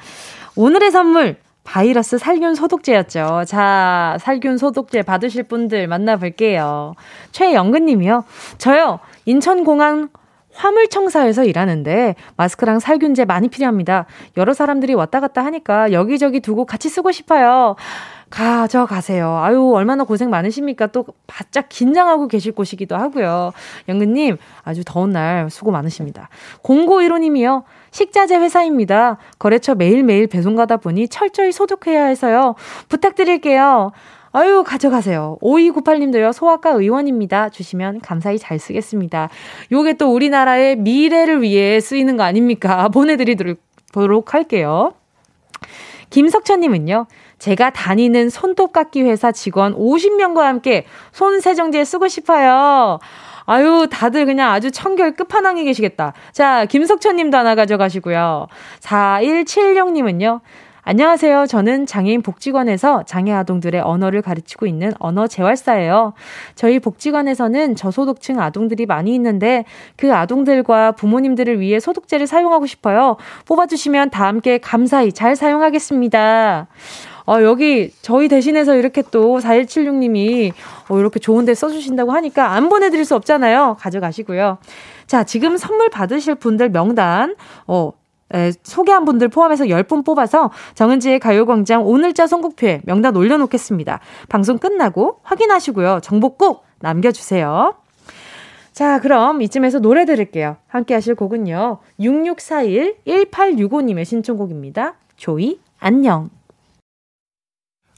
오늘의 선물 바이러스 살균 소독제였죠. 자, 살균 소독제 받으실 분들 만나볼게요. 최영근 님이요. 저요, 인천공항 화물청사에서 일하는데 마스크랑 살균제 많이 필요합니다. 여러 사람들이 왔다 갔다 하니까 여기저기 두고 같이 쓰고 싶어요. 가져가세요. 아유, 얼마나 고생 많으십니까? 또 바짝 긴장하고 계실 곳이기도 하고요. 영근님, 아주 더운 날 수고 많으십니다. 0915님이요. 식자재 회사입니다. 거래처 매일매일 배송 가다 보니 철저히 소독해야 해서요. 부탁드릴게요. 아유, 가져가세요. 5298님도요, 소아과 의원입니다. 주시면 감사히 잘 쓰겠습니다. 요게 또 우리나라의 미래를 위해 쓰이는 거 아닙니까? 보내드리도록 할게요. 김석천님은요, 제가 다니는 손톱깎이 회사 직원 50명과 함께 손 세정제 쓰고 싶어요. 아유, 다들 그냥 아주 청결 끝판왕에 계시겠다. 자, 김석천 님도 하나 가져가시고요. 4176님은요. 안녕하세요. 저는 장애인 복지관에서 장애 아동들의 언어를 가르치고 있는 언어 재활사예요. 저희 복지관에서는 저소득층 아동들이 많이 있는데 그 아동들과 부모님들을 위해 소독제를 사용하고 싶어요. 뽑아주시면 다 함께 감사히 잘 사용하겠습니다. 어, 여기 저희 대신해서 이렇게 또 4176님이 어, 이렇게 좋은 데 써주신다고 하니까 안 보내드릴 수 없잖아요. 가져가시고요. 자, 지금 선물 받으실 분들 명단, 어, 에, 소개한 분들 포함해서 10분 뽑아서 정은지의 가요광장 오늘자 선곡표에 명단 올려놓겠습니다. 방송 끝나고 확인하시고요. 정보 꼭 남겨주세요. 자, 그럼 이쯤에서 노래 들을게요. 함께 하실 곡은요. 6641-1865님의 신청곡입니다. 조이, 안녕.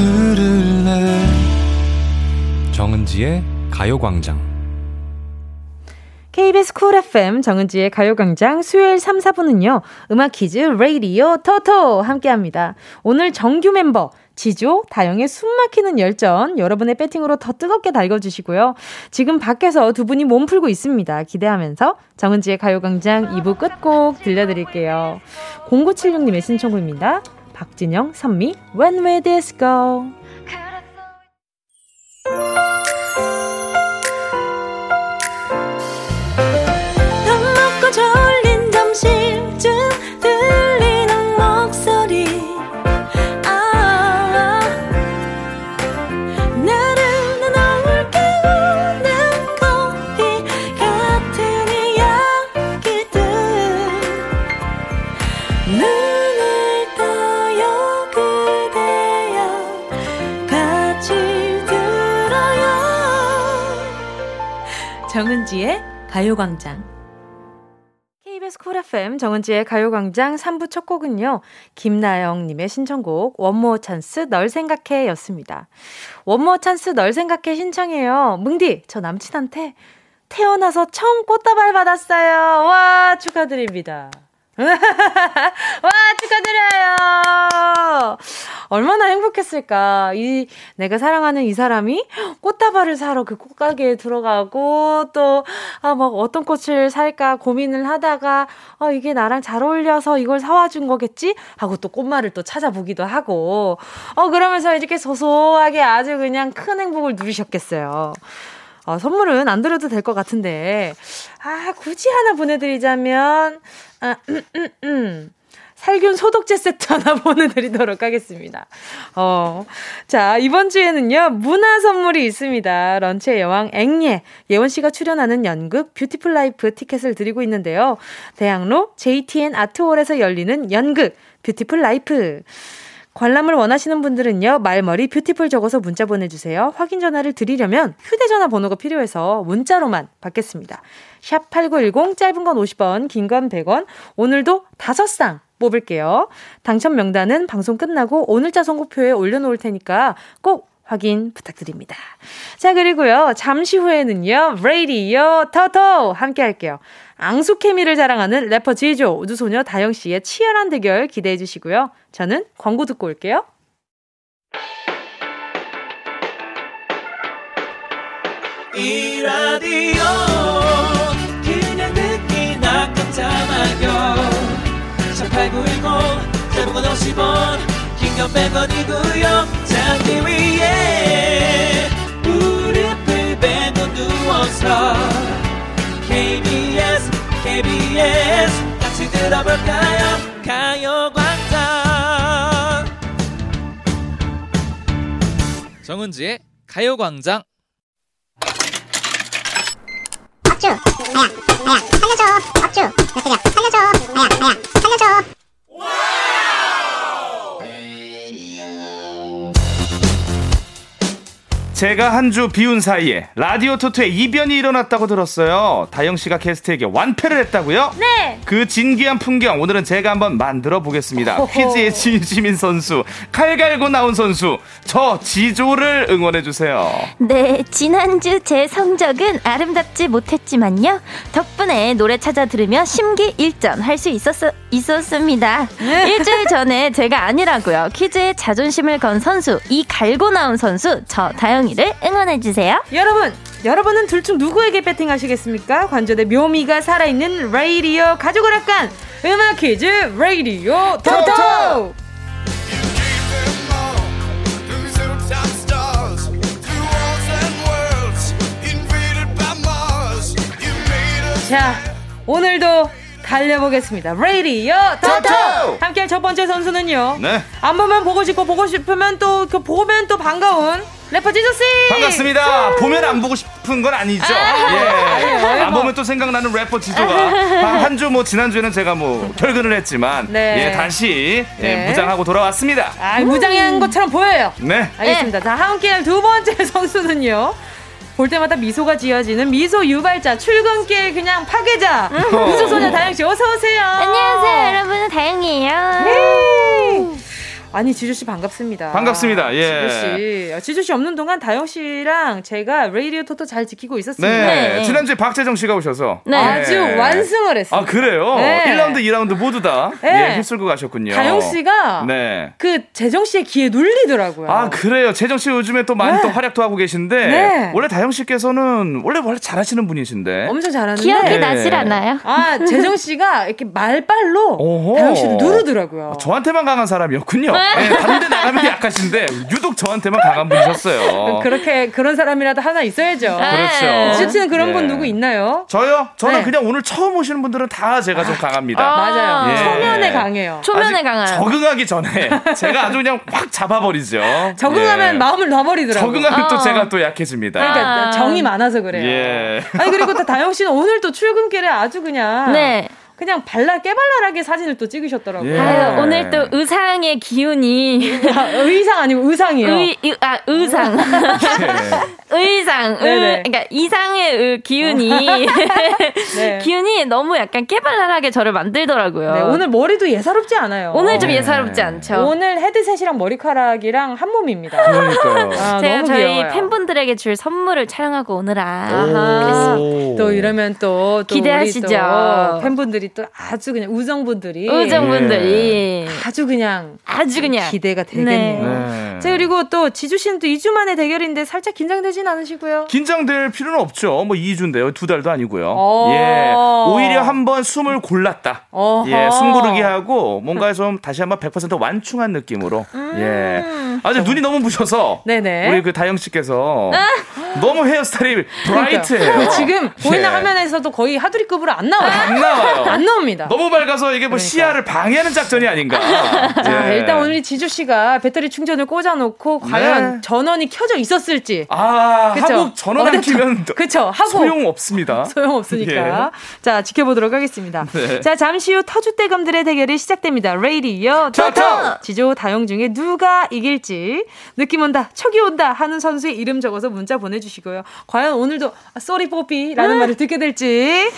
들을래 정은지의 가요광장 KBS Cool FM 정은지의 가요광장 수요일 3, 4부는요. 음악 퀴즈 레이디오 토토 함께합니다. 오늘 정규 멤버 지조, 다영의 숨막히는 열전 여러분의 배팅으로 더 뜨겁게 달궈주시고요. 지금 밖에서 두 분이 몸 풀고 있습니다. 기대하면서 정은지의 가요광장 2부 끝곡 들려드릴게요. 0976님의 신청곡입니다. 박진영, 선미, When We Disco 정은지의 가요광장. KBS Cool FM 정은지의 가요광장 3부 첫 곡은요. 김나영님의 신청곡 One More Chance 널 생각해 였습니다. One More Chance 널 생각해 신청해요. 뭉디 저 남친한테 태어나서 처음 꽃다발 받았어요. 와 축하드립니다. 와, 축하드려요! 얼마나 행복했을까. 이, 내가 사랑하는 이 사람이 꽃다발을 사러 그 꽃가게에 들어가고, 또, 아, 막 어떤 꽃을 살까 고민을 하다가, 어, 이게 나랑 잘 어울려서 이걸 사와준 거겠지? 하고 또 꽃말을 또 찾아보기도 하고, 어, 그러면서 이렇게 소소하게 아주 그냥 큰 행복을 누리셨겠어요. 어, 선물은 안 드려도 될 것 같은데, 아, 굳이 하나 보내드리자면, 아, 음, 음, 음. 살균 소독제 세트 하나 보내드리도록 하겠습니다. 어. 자, 이번 주에는요, 문화 선물이 있습니다. 런치의 여왕 앵예. 예원씨가 출연하는 연극 Beautiful Life 티켓을 드리고 있는데요. 대학로 JTN 아트홀에서 열리는 연극 Beautiful Life. 관람을 원하시는 분들은요, 말머리 beautiful 적어서 문자 보내주세요. 확인 전화를 드리려면 휴대전화 번호가 필요해서 문자로만 받겠습니다. 샵 8910, 짧은 건 50원, 긴 건 100원. 오늘도 5쌍 뽑을게요. 당첨 명단은 방송 끝나고 오늘자 선고표에 올려놓을 테니까 꼭 확인 부탁드립니다. 자, 그리고요, 잠시 후에는요, 레이디오 터토 함께 할게요. 앙수 케미를 자랑하는 래퍼 지조, 우주소녀 다영 씨의 치열한 대결 기대해 주시고요. 저는 광고 듣고 올게요. 이 라디오 그냥 듣기나 문자 샵8910 대목원 50원 긴건 100원이고요 잠기 위에 무릎을 베고 누워서 KBS 같이 들어볼까요? 가요광장. 정은지의 가요광장. 업주 아야 아야. 살려줘. 업주 몇 살려줘. 아야 아야. 살려줘 제가 한 주 비운 사이에 라디오 토토에 이변이 일어났다고 들었어요. 다영 씨가 게스트에게 완패를 했다고요? 네. 그 진기한 풍경 오늘은 제가 한번 만들어 보겠습니다. 퀴즈의 진심인 선수, 칼 갈고 나온 선수, 저 지조를 응원해 주세요. 네, 지난주 제 성적은 아름답지 못했지만요. 덕분에 노래 찾아 들으며 심기 일전 할 수 있었, 있었습니다. 일주일 전에 제가 아니라고요. 퀴즈에 자존심을 건 선수, 이 갈고 나온 선수, 저 다영이 를 응원해주세요. 여러분, 여러분은 둘 중 누구에게 배팅하시겠습니까? 관전의 묘미가 살아있는 레이디오 가족을 약간 음악 퀴즈 레이디오 토토! 자, 오늘도 달려보겠습니다. 레이디오 토토! 토토! 함께할 첫 번째 선수는요. 네. 안 보면 보고 싶고 보고 싶으면 또그 보면 또 반가운 래퍼 지저씨! 반갑습니다. 보면 안 보고 싶은 건 아니죠. 예. 안 보면 또 생각나는 래퍼 지조가 한 주 뭐 지난주에는 제가 뭐 결근을 했지만 네. 예, 다시 예, 네. 무장하고 돌아왔습니다. 아, 무장한 것처럼 보여요. 네. 알겠습니다. 자, 함께할 두 번째 선수는요. 볼 때마다 미소가 지어지는 미소 유발자, 출근길 그냥 파괴자, 미소소녀 다영 씨, 어서 오세요. 안녕하세요, 여러분. 다영이에요. 네. 아니, 지주씨 반갑습니다. 반갑습니다. 예. 지주씨. 지주씨 없는 동안 다영 씨랑 제가 레이디오 토토 잘 지키고 있었습니다. 네. 네. 지난주에 박재정 씨가 오셔서 네. 아주 예. 완승을 했어요. 아 그래요? 네. 1라운드, 2라운드 모두 다 네. 예, 휩쓸고 가셨군요. 다영 씨가 네. 그 재정 씨의 귀에 눌리더라고요. 아 그래요. 재정 씨 요즘에 또 많이 네. 또 활약도 하고 계신데 네. 원래 다영 씨께서는 원래 원래 잘하시는 분이신데. 엄청 잘하는데. 기억이 네. 나질 않아요. 아, 재정 씨가 이렇게 말빨로 오호. 다영 씨를 누르더라고요. 저한테만 강한 사람이었군요. 네, 다른 데 나가면 약하신데 유독 저한테만 강한 분이셨어요. 그렇게 그런 사람이라도 하나 있어야죠. 그렇죠. 지우 씨는 그런 예. 분 누구 있나요? 저요? 저는 네. 그냥 오늘 처음 오시는 분들은 다 제가 좀 강합니다. 맞아요. 예. 초면에 강해요. 초면에 강한. 적응하기 전에 제가 아주 그냥 확 잡아버리죠. 적응하면 예. 마음을 놔버리더라고요. 적응하면 또 어. 제가 또 약해집니다. 그러니까 아. 정이 많아서 그래요. 예. 아니 그리고 또 다영 씨는 오늘 또 출근길에 아주 그냥 네. 그냥 발랄 깨발랄하게 사진을 또 찍으셨더라고요. 예. 아유, 오늘 또 의상의 기운이. 의상 아니고 의상이요. 의, 의, 아, 의상. 의상. 의. 그러니까 이상의 의, 기운이. 네. 기운이 너무 약간 깨발랄하게 저를 만들더라고요. 네, 오늘 머리도 예사롭지 않아요. 오늘 좀 네. 예사롭지 않죠. 오늘 헤드셋이랑 머리카락이랑 한 몸입니다. 그러니까요. 아, 제가 너무 저희 귀여워요. 팬분들에게 줄 선물을 촬영하고 오느라. 또 이러면 또, 또 기대하시죠. 우리 또 팬분들이 또 아주 그냥 우정분들이 의정분들이 아주 그냥 아주 그냥 기대가 되겠네요. 네. 자 그리고 또 지주 씨는 또 2주 만에 대결인데 살짝 긴장되진 않으시고요? 긴장될 필요는 없죠. 뭐 2주인데요. 두 달도 아니고요. 어. 예. 오히려 한번 숨을 골랐다. 어허. 예. 숨 고르기 하고 뭔가 좀 다시 한번 100% 완충한 느낌으로. 예. 아주 눈이 너무 부셔서 네네. 우리 그 다영 씨께서 너무 헤어스타일이 브라이트해요. 지금 보이는 예. 화면에서도 거의 하두리급으로 안 나와요. 안 나와요. 안 나옵니다. 너무 밝아서 이게 뭐 그러니까. 시야를 방해하는 작전이 아닌가. 자, 예. 일단 오늘 지주 씨가 배터리 충전을 꽂아놓고 과연 네. 전원이 켜져 있었을지. 아, 그쵸? 하고 전원 안 쪽- 그쵸? 하고. 소용 없습니다. 소용 없으니까. 자, 지켜보도록 하겠습니다. 네. 자, 잠시 후 터줏대감들의 대결이 시작됩니다. 레이디어 토토! 지조 다영 중에 누가 이길지 느낌 온다, 촉이 온다 하는 선수의 이름 적어서 문자 보내주시고요. 과연 오늘도 sorry 뽀삐라는 말을 듣게 될지.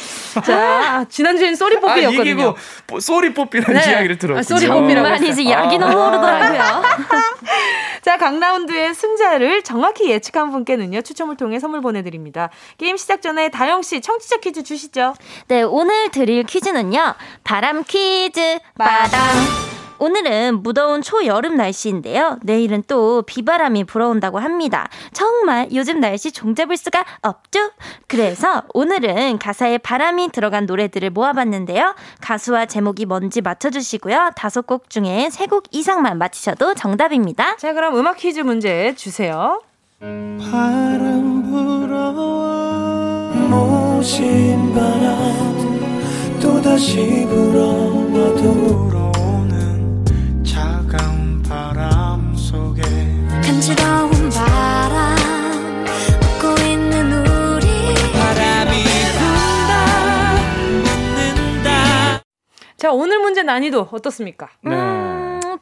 자, 지난주엔 sorry 아, 뽀삐였거든요. 이기고 뽀- sorry 뽀삐라는 네. 이야기를 들었군요. 아, sorry 아니지 했어요. 약이 아. 너무 오르더라고요. 자, 각 라운드의 승자를 정확히 예측한 분께는요, 추첨을 통해 선물 보내드립니다. 게임 시작 전에 다영씨 청취자 퀴즈 주시죠. 네, 오늘 드릴 퀴즈는요. 바람 퀴즈, 빠당. 오늘은 무더운 초여름 날씨인데요. 내일은 또 비바람이 불어온다고 합니다. 정말 요즘 날씨 종잡을 수가 없죠? 그래서 오늘은 가사에 바람이 들어간 노래들을 모아봤는데요. 가수와 제목이 뭔지 맞춰주시고요. 다섯 곡 중에 세 곡 이상만 맞히셔도 정답입니다. 자, 그럼 음악 퀴즈 문제 주세요. 바람 불어와 모신 바람 또다시 불어와도 불 자 오늘 문제 난이도 어떻습니까? 네.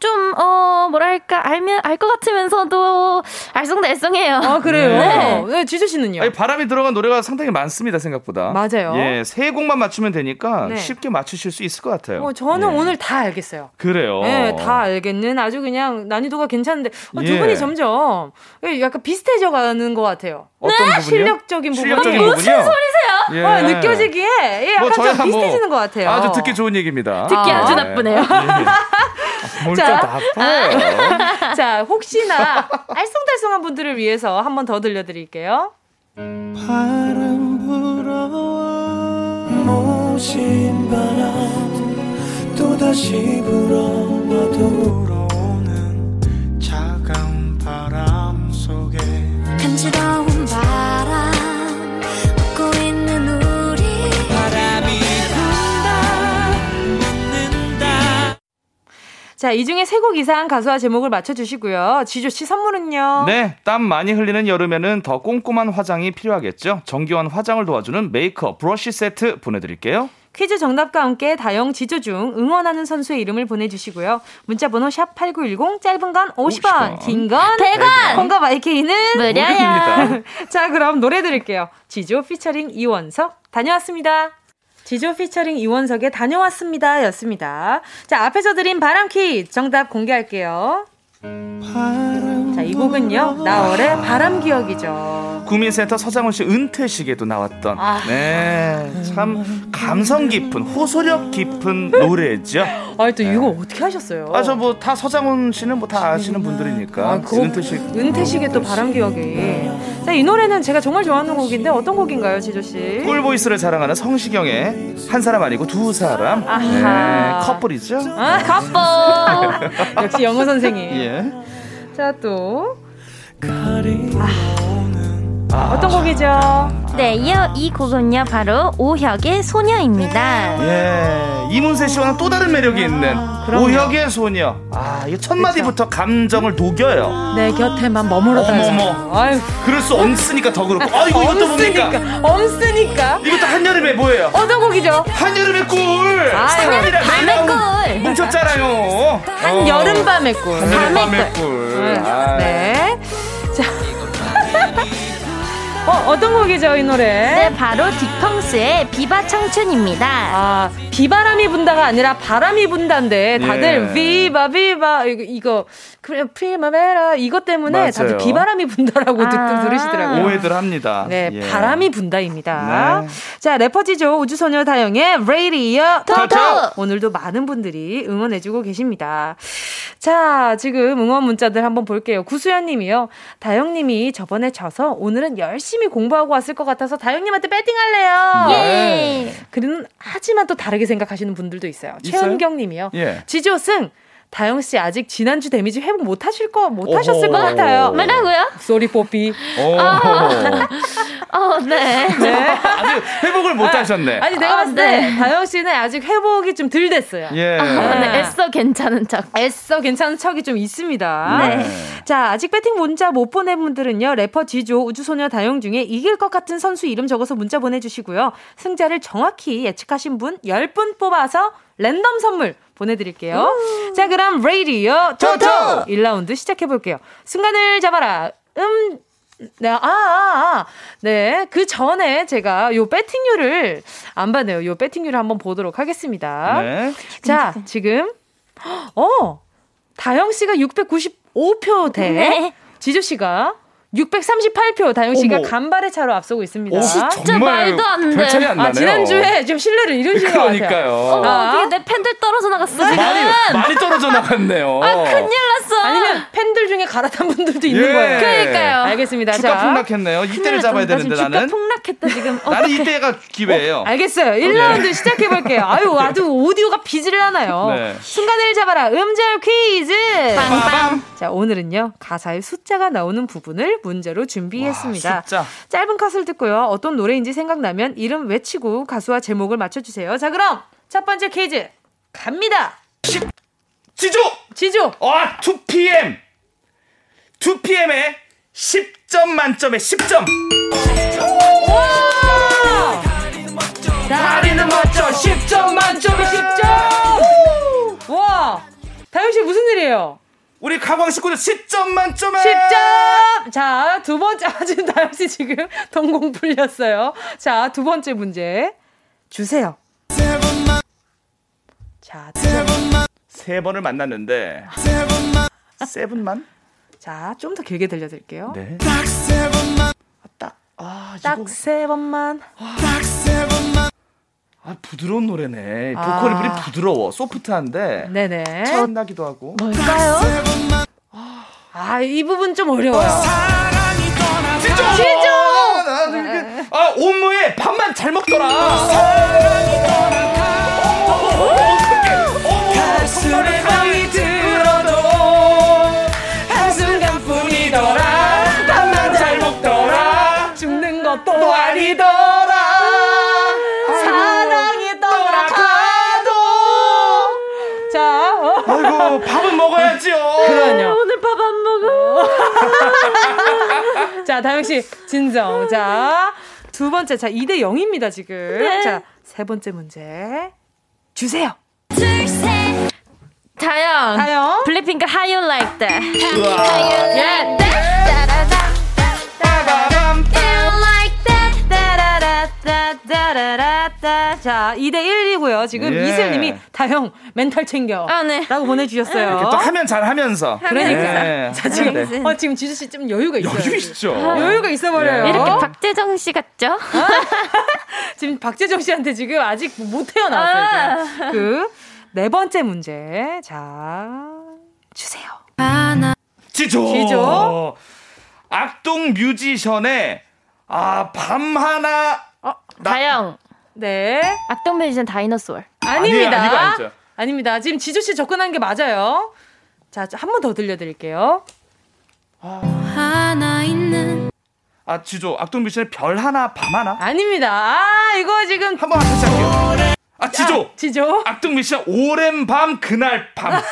음, 좀, 어, 뭐랄까, 알면, 알 것 같으면서도 알쏭달쏭해요. 아, 그래요? 네. 네, 지수 씨는요? 아니, 바람이 들어간 노래가 상당히 많습니다, 생각보다. 맞아요. 예, 세 곡만 맞추면 되니까 네. 쉽게 맞추실 수 있을 것 같아요. 어, 저는 예. 오늘 다 알겠어요. 그래요? 네, 다 알겠는 아주 그냥 난이도가 괜찮은데, 어, 두 예. 분이 점점 약간 비슷해져 가는 것 같아요. 어떤 네? 부분이요? 실력적인 부분이 실력적인 부분이요? 무슨 소리세요? 예. 어, 느껴지기에 예, 약간 뭐좀 뭐 비슷해지는 뭐 것 같아요. 아주 듣기 좋은 얘기입니다. 듣기 아, 주 나쁘네요. 예. 뭘또 나빠요? 자, 혹시나 알쏭달쏭한 분들을 위해서 한 번 더 들려드릴게요. 바람 불어와 모신 바람 또다시 불어와도 불어오는 차가운 바람 속에 간지러운 바람 자, 이 중에 세 곡 이상 가수와 제목을 맞춰주시고요. 지조씨 선물은요? 네, 땀 많이 흘리는 여름에는 더 꼼꼼한 화장이 필요하겠죠. 정교한 화장을 도와주는 메이크업 브러쉬 세트 보내드릴게요. 퀴즈 정답과 함께 다영 지조 중 응원하는 선수의 이름을 보내주시고요. 문자번호 샵8910 짧은 건 50원, 50원. 긴 건 100원, 콩과 마이케이는 무료야. 자 그럼 노래 들을게요. 지조 피처링 이원석 다녀왔습니다. 지조 피처링 이원석의 다녀왔습니다 였습니다. 자 앞에서 드린 바람 퀴즈 정답 공개할게요. 자, 이 곡은요, 나월의 바람 기억이죠. 구민센터 서장훈 씨 은퇴식에도 나왔던, 아. 네, 참 감성 깊은, 호소력 깊은 노래죠. 아, 또 네. 이거 어떻게 하셨어요? 아, 저 뭐 다 서장훈 씨는 뭐 다 아시는 분들이니까. 아, 그 은퇴식. 은퇴식에 또 바람 기억이. 네. 자, 이 노래는 제가 정말 좋아하는 곡인데 어떤 곡인가요, 지조 씨? 꿀보이스를 자랑하는 성시경의 한 사람 아니고 두 사람. 아하. 네, 커플이죠. 아, 커플. 역시 영어 선생님. 예. 자, 또. 아, 어떤 곡이죠? 네, 이어 이 곡은요, 바로 오혁의 소녀입니다. 예, 이문세 씨와는 또 다른 매력이 있는 그럼요. 오혁의 소녀. 아, 이첫 마디부터 감정을 녹여요. 내 곁에만 머무르다. 어머머. 아유, 그럴 수 없으니까 더 그렇고. 아, 이거 이것도 뭡니까? 없으니까. 이것도 한여름에 뭐예요? 어떤 곡이죠? 한여름의 꿀. 한여름 밤의 꿀. 뭉쳤잖아요. 한 여름 밤의 꿀. 한여름 밤의 꿀. 꿀. 네. 네. 자. 어, 어떤 곡이죠, 이 노래? 네, 바로 딕펑스의 비바 청춘입니다. 아, 비바람이 분다가 아니라 바람이 분다인데 다들 예. 비바 비바 이거, 이거 그래 프리마베라 이것 때문에 맞아요. 다들 비바람이 분다라고 아~ 들으시더라고요. 오해들 합니다. 네, 예. 바람이 분다입니다. 네. 자, 래퍼 지조, 우주소녀 다영의 레이디어 토토. 오늘도 많은 분들이 응원해 주고 계십니다. 자, 지금 응원 문자들 한번 볼게요. 구수연 님이요. 다영 님이 저번에 져서 오늘은 열심히 공부하고 왔을 것 같아서 다영님한테 배팅할래요. 예. 그는 하지만 또 다르게 생각하시는 분들도 있어요. 있어요? 최은경 님이요. 예. 지조승 다영 씨 아직 지난주 데미지 회복 못 하실 거 못 하셨을 것 같아요. 뭐라고요? sorry 뽀삐. 어, 네. 네. 아직 회복을 못 하셨네. 아니 내가 아, 봤을 때 네. 다영 씨는 아직 회복이 좀 덜 됐어요. 예. 아, 네. 애써 괜찮은 척. 애써 괜찮은 척이 좀 있습니다. 네. 자 아직 배팅 문자 못 보낸 분들은요 래퍼 지조 우주소녀 다영 중에 이길 것 같은 선수 이름 적어서 문자 보내주시고요 승자를 정확히 예측하신 분 10분 뽑아서 랜덤 선물 보내드릴게요. 음. 자, 그럼 레이디오 토토 1라운드 시작해볼게요. 순간을 잡아라. 음, 네, 아, 아, 아. 네. 그 전에 제가 요 배팅률을 안 봤네요. 요 배팅률을 한번 보도록 하겠습니다. 네. 자, 지금, 어, 다영 씨가 695표 대, 네. 지조 씨가 638표 다영 씨가 어머. 간발의 차로 앞서고 있습니다. 오, 진짜 말도 안 돼. 아, 지난주에 좀 신뢰를 잃으신 것 같아요. 어, 아. 내 팬들 떨어져 나갔어 지금. 많이, 많이 떨어져 나갔네요. 아, 큰일 났어. 아니면 팬들 중에 갈아탄 분들도 있는 예. 거예요. 그러니까요. 알겠습니다. 주가 자. 폭락했네요. 이때를 잡아야 되는데 나는. 주가 폭락했다 지금. 나는 이때가 기회예요. 어, 알겠어요. 1라운드 네. 시작해 볼게요. 아유, 아주 오디오가 비지를 하나요. 네. 순간을 잡아라. 음절 퀴즈. 빵빵. 자, 오늘은요. 가사에 숫자가 나오는 부분을 문제로 준비했습니다. 와. 짧은 컷을 듣고요. 어떤 노래인지 생각나면 이름 외치고 가수와 제목을 맞춰주세요. 자, 그럼 첫 번째 퀴즈 갑니다. 10, 지조! 지조! 아, 2PM! 2PM에 10점 만점에 10점! 와! 다리는 멋져 10점 만점에 10점! 와! 다영씨 무슨 일이에요? 우리 가광 식구들 10점 만점에 10점! 자, 두 번째, 아, 지금 다영씨 지금 동공 풀렸어요. 자, 두 번째 문제. 주세요. 자, 세 번을 만났는데 세 번만? 자, 좀 더 길게 들려드릴게요. 네. 딱 세 번만. 딱, 아, 딱세 번만. 딱 세 번만. 아, 부드러운 노래네. 보컬이 아. 부드러워. 소프트한데. 네네. 신나기도 하고. 뭘까요? 아, 이 부분 좀 어려워요. 아, 밥만 잘 먹더라. 사랑이 떠나가. 가슴에 밤이 들어도 한순간뿐이더라 밥만 잘 먹더라 죽는 것도 아니더라 밥은 먹어야죠 그러요 오늘 밥 안 먹어 자 다영 씨 진정 자 두 번째 자 2대 0입니다 지금 네. 자 세 번째 문제 주세요 다영. 다영. 블랙핑크 How You Like That. How you like that. 자, 2대 1이고요. 지금 예. 이슬님이 다형 멘탈 챙겨. 아, 네. 라고 보내주셨어요. 또 하면 잘 하면서. 그러니까. 네. 자, 지금, 네. 어, 지금 지수 씨 좀 여유가 있어요. 여유 있죠. 여유가 있어 버려요. 네. 이렇게 박재정 씨 같죠? 지금 박재정 씨한테 지금 아직 못 태어났어요. 아. 그, 네 번째 문제. 자, 주세요. 하나. 지조. 지조. 악동 뮤지션의 아, 밤 하나. 어, 다영. 네. 악동 뮤지션 다이너솔. 아닙니다. 아니, 아니죠. 아닙니다. 지금 지조 씨 접근한 게 맞아요. 자, 한 번 더 들려드릴게요. 아. 하나 있는. 아, 지조. 악동 뮤지션의 별 하나, 밤 하나? 아닙니다. 아, 이거 지금. 한번 다시 할게요. 아 지조. 아, 지조. 악동 미션 오랜 밤 그날 밤. 아,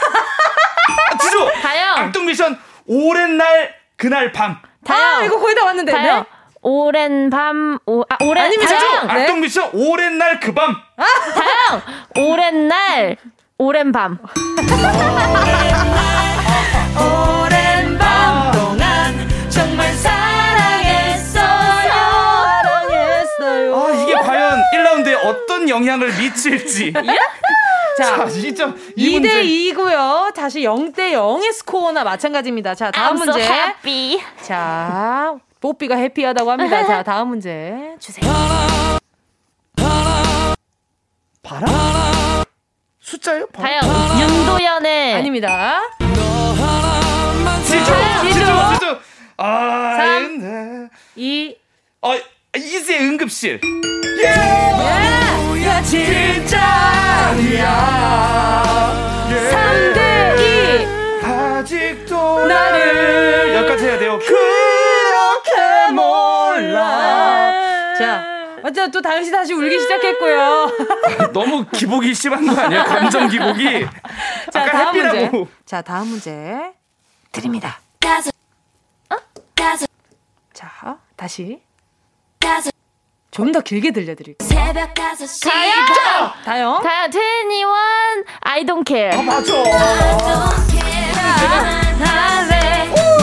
지조. 다영. 악동 미션 오랜 날 그날 밤. 다영. 아, 이거 거의 다 왔는데. 다영. 네? 오랜 밤, 오, 아, 오랜, 아니면 다영. 네? 악동 미션 오랜 날 그 밤. 아, 다영. 오랜 날, 오랜 밤. 오랜 밤 동안 정말 사랑했어요. 사랑했어요. 아, 이게 과연 1라운드에 어떤 영향을 미칠지. 자, 진짜 2대 2고요. 다시 0대 0의 스코어나 마찬가지입니다. 자, 다음 I'm 문제. So happy. 자, 뽀삐가 해피하다고 합니다. 자, 다음 문제 주세요. 바람? 숫자요? 다영, 윤도현의 아닙니다. 지조, 지조, 지조. 아, 3, 2, 어, 이수의 응급실. 예! 야, 진짜야. 3대 2. 아직도 나를 여기까지 해야 돼요. 그 자, 어쨌든 또씨 다시 울기 시작했고요. 너무 기복이 심한 거 아니에요? 감정 기복이. 자, 다음 문제. 자, 다음 문제 드립니다. 어? 자, 다시. 좀 더 길게 들려드릴게요. 새벽 5시. 다영! 다영? 다영, 21, I don't care. 아, 맞아.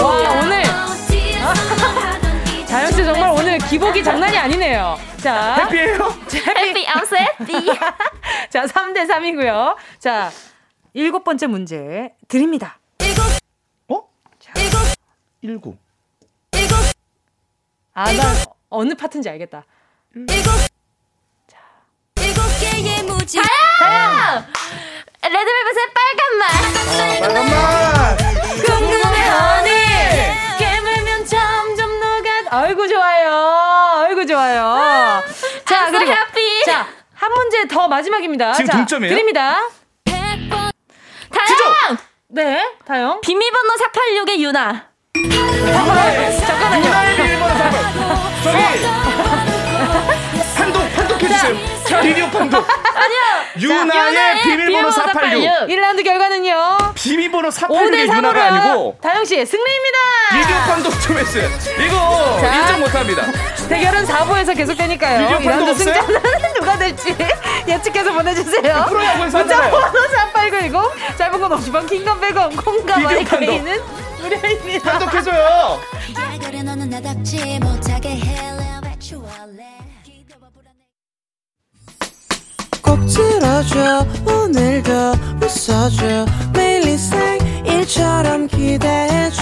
와, 오늘. 다영 씨 정말 오늘 기복이 장난이 아니네요. 자. 해피해요? 해피, I'm so happy. 자, 3대 3이고요. 자, 일곱 번째 문제 드립니다. 어? 자, 일곱. 일곱. 아, 나 어느 파트인지 알겠다. 일곱. 자. 일곱 개의 무지. 다영! 레드벨벳의 더 마지막입니다. 지금 자, 동점이에요? 드립니다. 다영! 네, 다영. 비밀번호 486의 유나. 잠깐만요. 유나의 비밀번호 4 저기 판독 판독해주세요. 비디오 판독. 아니요. 유나의 비밀번호 486. 1라운드 결과는요. 비밀번호 5대 486의 3으로 유나가 아니고 다영 씨 승리입니다. 비디오 판독 좀 했어요. 이거 자. 인정 못합니다. 대결은 4부에서 계속되니까요. 비디오 판독 2라운드 없어요? 승자는 누가 될지 예측해서 보내주세요. 프로야구에서 문자. 번호 3890 짧은 건 50원 킹건 100원 콩과 마이크는 무료입니다. 판독해줘요. 꼭 들어줘 오늘도 웃어줘 매일 일상일처럼 기대해줘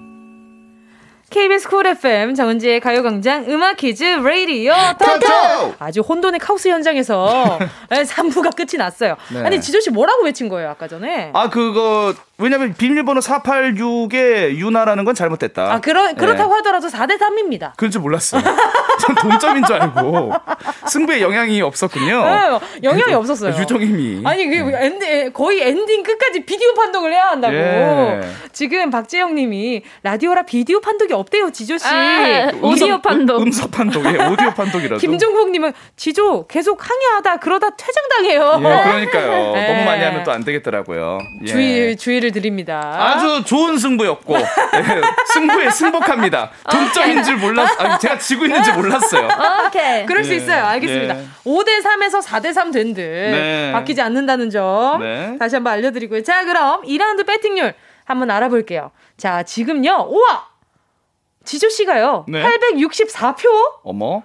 KBS 쿨 FM 정은지의 가요광장 음악 퀴즈 레이디오 토토 아주 혼돈의 카오스 현장에서 3부가 끝이 났어요. 네. 아니 지조 씨 뭐라고 외친 거예요 아까 전에? 아 그거 왜냐면 비밀번호 486에 윤하라는 건 잘못됐다. 아 그러, 그렇다고 예. 하더라도 4대 3입니다. 그럴 줄 몰랐어요. 전 동점인 줄 알고 승부에 영향이 없었군요. 네, 영향이 없었어요. 유정임이. 아니 그 엔딩 거의 엔딩 끝까지 비디오 판독을 해야 한다고. 예. 지금 박재영 님이 라디오라 비디오 판독이 없대요 지조 씨. 아, 오디오 판독. 음 성 판독에 오디오 판독이라도. 김종국 님은 지조 계속 항의하다 그러다 퇴장당해요. 예, 그러니까요. 예. 너무 많이 하면 또 안 되겠더라고요. 예. 주의 주의를 드립니다. 아주 좋은 승부였고 예, 승부에 승복합니다. 동점인 줄 몰랐. 아니, 제가 지고 있는 줄 몰랐어요. 오케이. 그럴 수 예. 있어요. 알겠습니다. 예. 5대 3에서 4대 3 된 듯. 네. 바뀌지 않는다는 점. 네. 다시 한번 알려드리고요. 자, 그럼 2라운드 배팅률 한번 알아볼게요. 자, 지금요. 우와! 지조 씨가요. 네. 864표. 어머.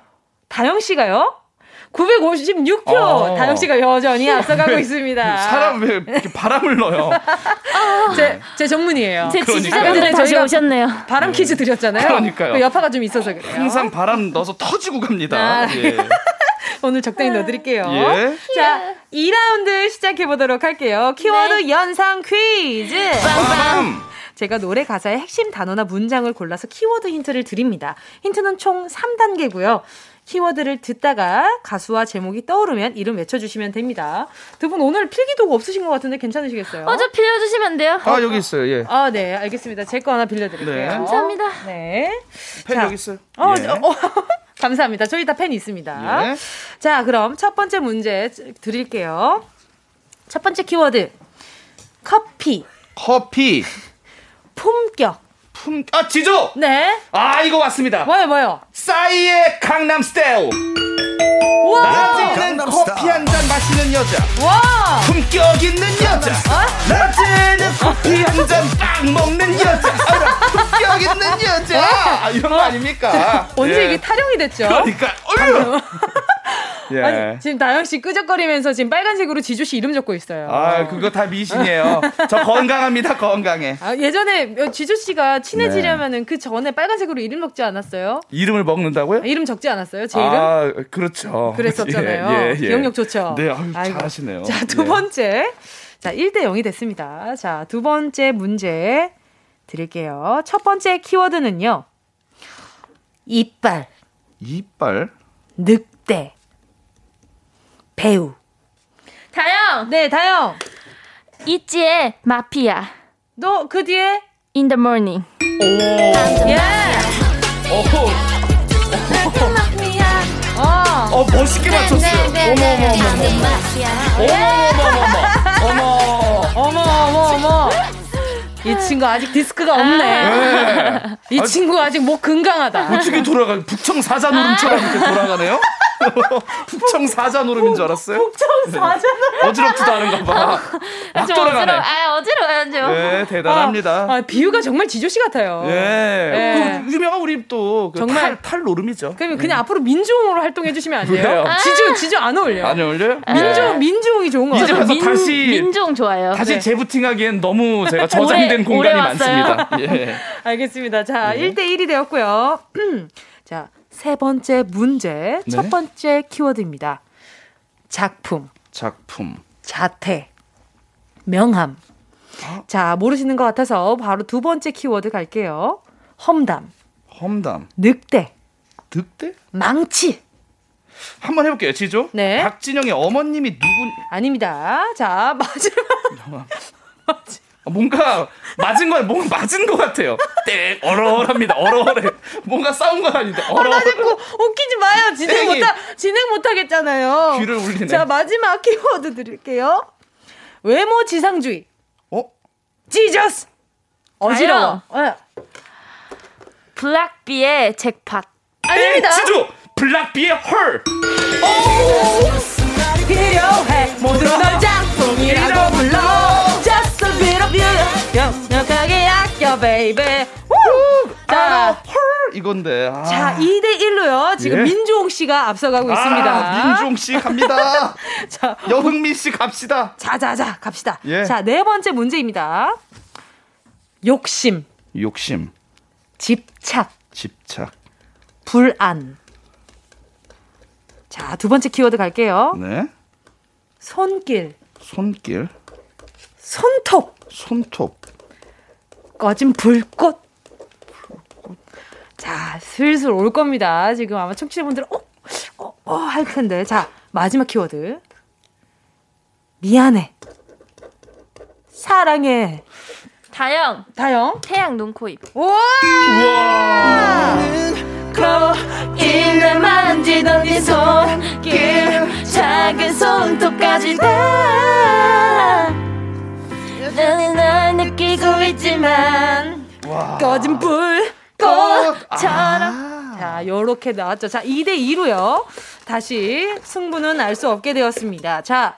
다영 씨가요. 956표. 어. 다영 씨가 여전히 앞서가고 있습니다. 사람 왜 이렇게 바람을 넣어요? 제, 제 전문이에요. 제. 지지자분들이 다시 저희가 오셨네요. 바람 퀴즈 드렸잖아요. 그러니까요. 그 여파가 좀 있어서 그래요. 항상 바람 넣어서 터지고 갑니다. 아. 예. 오늘 적당히 넣어드릴게요. 예. 자, 2라운드 시작해보도록 할게요. 키워드 연상 퀴즈! 빰! 제가 노래 가사의 핵심 단어나 문장을 골라서 키워드 힌트를 드립니다. 힌트는 총 3단계고요. 키워드를 듣다가 가수와 제목이 떠오르면 이름 외쳐주시면 됩니다. 두 분 오늘 필기도구 없으신 것 같은데 괜찮으시겠어요? 어 저 빌려주시면 안 돼요? 아 여기 있어요. 예. 아, 네, 알겠습니다. 제 거 하나 빌려드릴게요. 네. 감사합니다. 네. 펜 자, 여기 있어요. 어, 예. 어, 감사합니다. 저희 다 펜 있습니다. 예. 자, 그럼 첫 번째 문제 드릴게요. 첫 번째 키워드. 커피, 커피 품격. 품. 아 지조. 네. 아 이거 왔습니다. 뭐요, 뭐요? 싸이의 강남 스타일. 와! 낮에는 커피 한 잔 마시는 여자. 와! 품격 있는 여자. 낮에는 커피 한 잔 딱 먹는 여자. 아, 품격 있는 여자. 아, 이런 거 아닙니까? 언제 예. 이게 타령이 됐죠? 그러니까 어휴. 예. 아니, 지금 다영 씨 끄적거리면서 지금 빨간색으로 지조 씨 이름 적고 있어요. 아, 그거 다 미신이에요. 저 건강합니다, 건강해. 아, 예전에 지조 씨가 친해지려면은 그 전에 빨간색으로 이름 적지 않았어요? 이름을 먹는다고요? 이름 적지 않았어요? 제 이름? 아, 그렇죠. 그랬었잖아요. 예, 예, 예. 기억력 좋죠? 네, 아유. 잘하시네요. 자, 두 예. 번째. 자, 1대 0이 됐습니다. 자, 두 번째 문제 드릴게요. 첫 번째 키워드는요. 이빨, 이빨. 늑대, 배우. 다영 네, 다영. 있지의 마피아 너 그 뒤에 In the morning. 예. 어허, 어. 어, 멋있게 맞췄어요. 어머, 어머, 어머, 어머. 어머, 어머, 어머, 어머. 이 친구 아직 디스크가 없네. 네. 이 친구 아직 목 건강하다. 어떻게 돌아가? 북청 사자 놀음처럼 이렇게 돌아가네요? 북청 사자 놀음인 줄 알았어요. 북청 사자 놀음. 네. 어지럽지도 않은가 봐. 막 돌아가네. 어지러, 아, 어지러워야죠. 네, 대단합니다. 아, 아, 비유가 정말 지조 씨 같아요. 예. 네. 그 유명한 우리 또 그 정말 탈, 탈놀음이죠. 그러면 그냥 음. 앞으로 민중으로 활동해 주시면 안 돼요? 아~ 지조 지조 안 어울려. 안 어울려요? 민중 네. 민중이 좋은 거 같아요. 민, 다시 민중 좋아요. 다시 네. 재부팅하기엔 너무 제가 저장된 공간이 많습니다. 예. 알겠습니다. 자, 네. 1대 1이 되었고요. 자, 세 번째 문제. 네. 첫 번째 키워드입니다. 작품. 작품. 자태. 명함. 아? 자, 모르시는 것 같아서 바로 두 번째 키워드 갈게요. 험담. 험담. 늑대. 늑대? 망치. 한번 해볼게요, 지조. 네. 박진영의 어머님이 누구? 아닙니다. 자, 마지막. 어, 뭔가 맞은 거 뭔가 맞은 것 같아요. 땡 어러합니다. 어러해. 뭔가 싸운 건 아닌데. 아, 자꾸 웃기지 마요. 진행 못 진행 못 하겠잖아요. 귀를 울리네. 자 마지막 키워드 드릴게요. 외모 지상주의. 어? 지저스. 어지러워. 네. 블락비의 잭팟. 아닙니다. 지조 블락비의 Her. 오! 필요해 모두 널 짝꿍이라고 불러. 역력하게 아껴 baby 자, Her 이건데. 아. 자, 2대 1로요. 지금 예? 민종 씨가 앞서가고 있습니다. 아, 민종 씨 갑니다. 자, 여흥민 씨 갑시다. 자, 자, 자, 갑시다. 예. 자, 네 번째 문제입니다. 욕심. 욕심. 집착. 집착. 불안. 자, 두 번째 키워드 갈게요. 네. 손길. 손길. 손톱. 손톱. 꺼진 불꽃. 자, 슬슬 올 겁니다. 지금 아마 청취자분들은, 어? 어, 어, 할 텐데. 자, 마지막 키워드. 미안해. 사랑해. 다영. 다영. 태양 눈, 코, 입. 우와! 우와! 거인을 만지던 네 손길 작은 손톱까지 다 여전히 널 느끼고 있지만 와. 꺼진 불꽃처럼 아. 자 요렇게 나왔죠 자 2대 2로요 다시 승부는 알 수 없게 되었습니다 자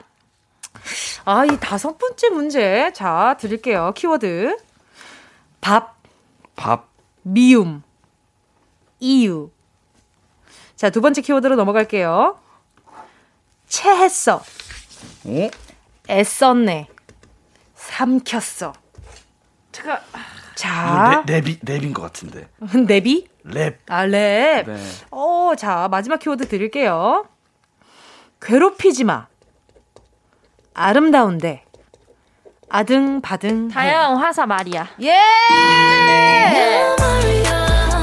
아, 이 다섯 번째 문제. 자, 드릴게요. 키워드. 밥. 밥. 미움. 이유. 자, 두 번째 키워드로 넘어갈게요. 체했어. 어? 애썼네. 삼켰어. 제가 자 랩, 랩이 랩인 것 같은데. 랩이? 랩. 아 랩. 네. 어, 자 마지막 키워드 드릴게요. 괴롭히지 마. 아름다운데. 아등바등. 다영 화사 마리아. 예.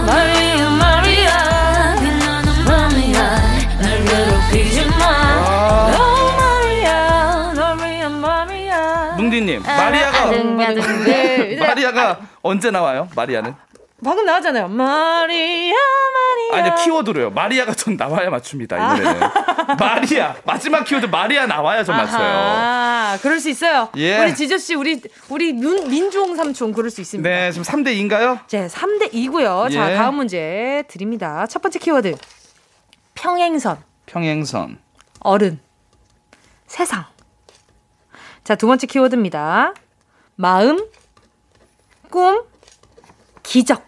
마리아 마리아. 마리아. 날 괴롭히지 마. 뭉디님 아, 마리아가 네. 마리아가 언제 나와요? 마리아는? 방금 나왔잖아요. 마리아 마리아. 아니요 키워드로요. 마리아가 전 나와야 맞춥니다. 이 아. 노래는. 마리아 마지막 키워드 마리아 나와야 전 맞춰요. 아 그럴 수 있어요. 예. 우리 지조 씨 우리 우리 민, 민종 삼촌 그럴 수 있습니다. 네 지금 3대 2인가요? 네 3대 2고요. 예. 자 다음 문제 드립니다. 첫 번째 키워드 평행선. 평행선. 어른. 세상. 자, 두 번째 키워드입니다. 마음, 꿈, 기적.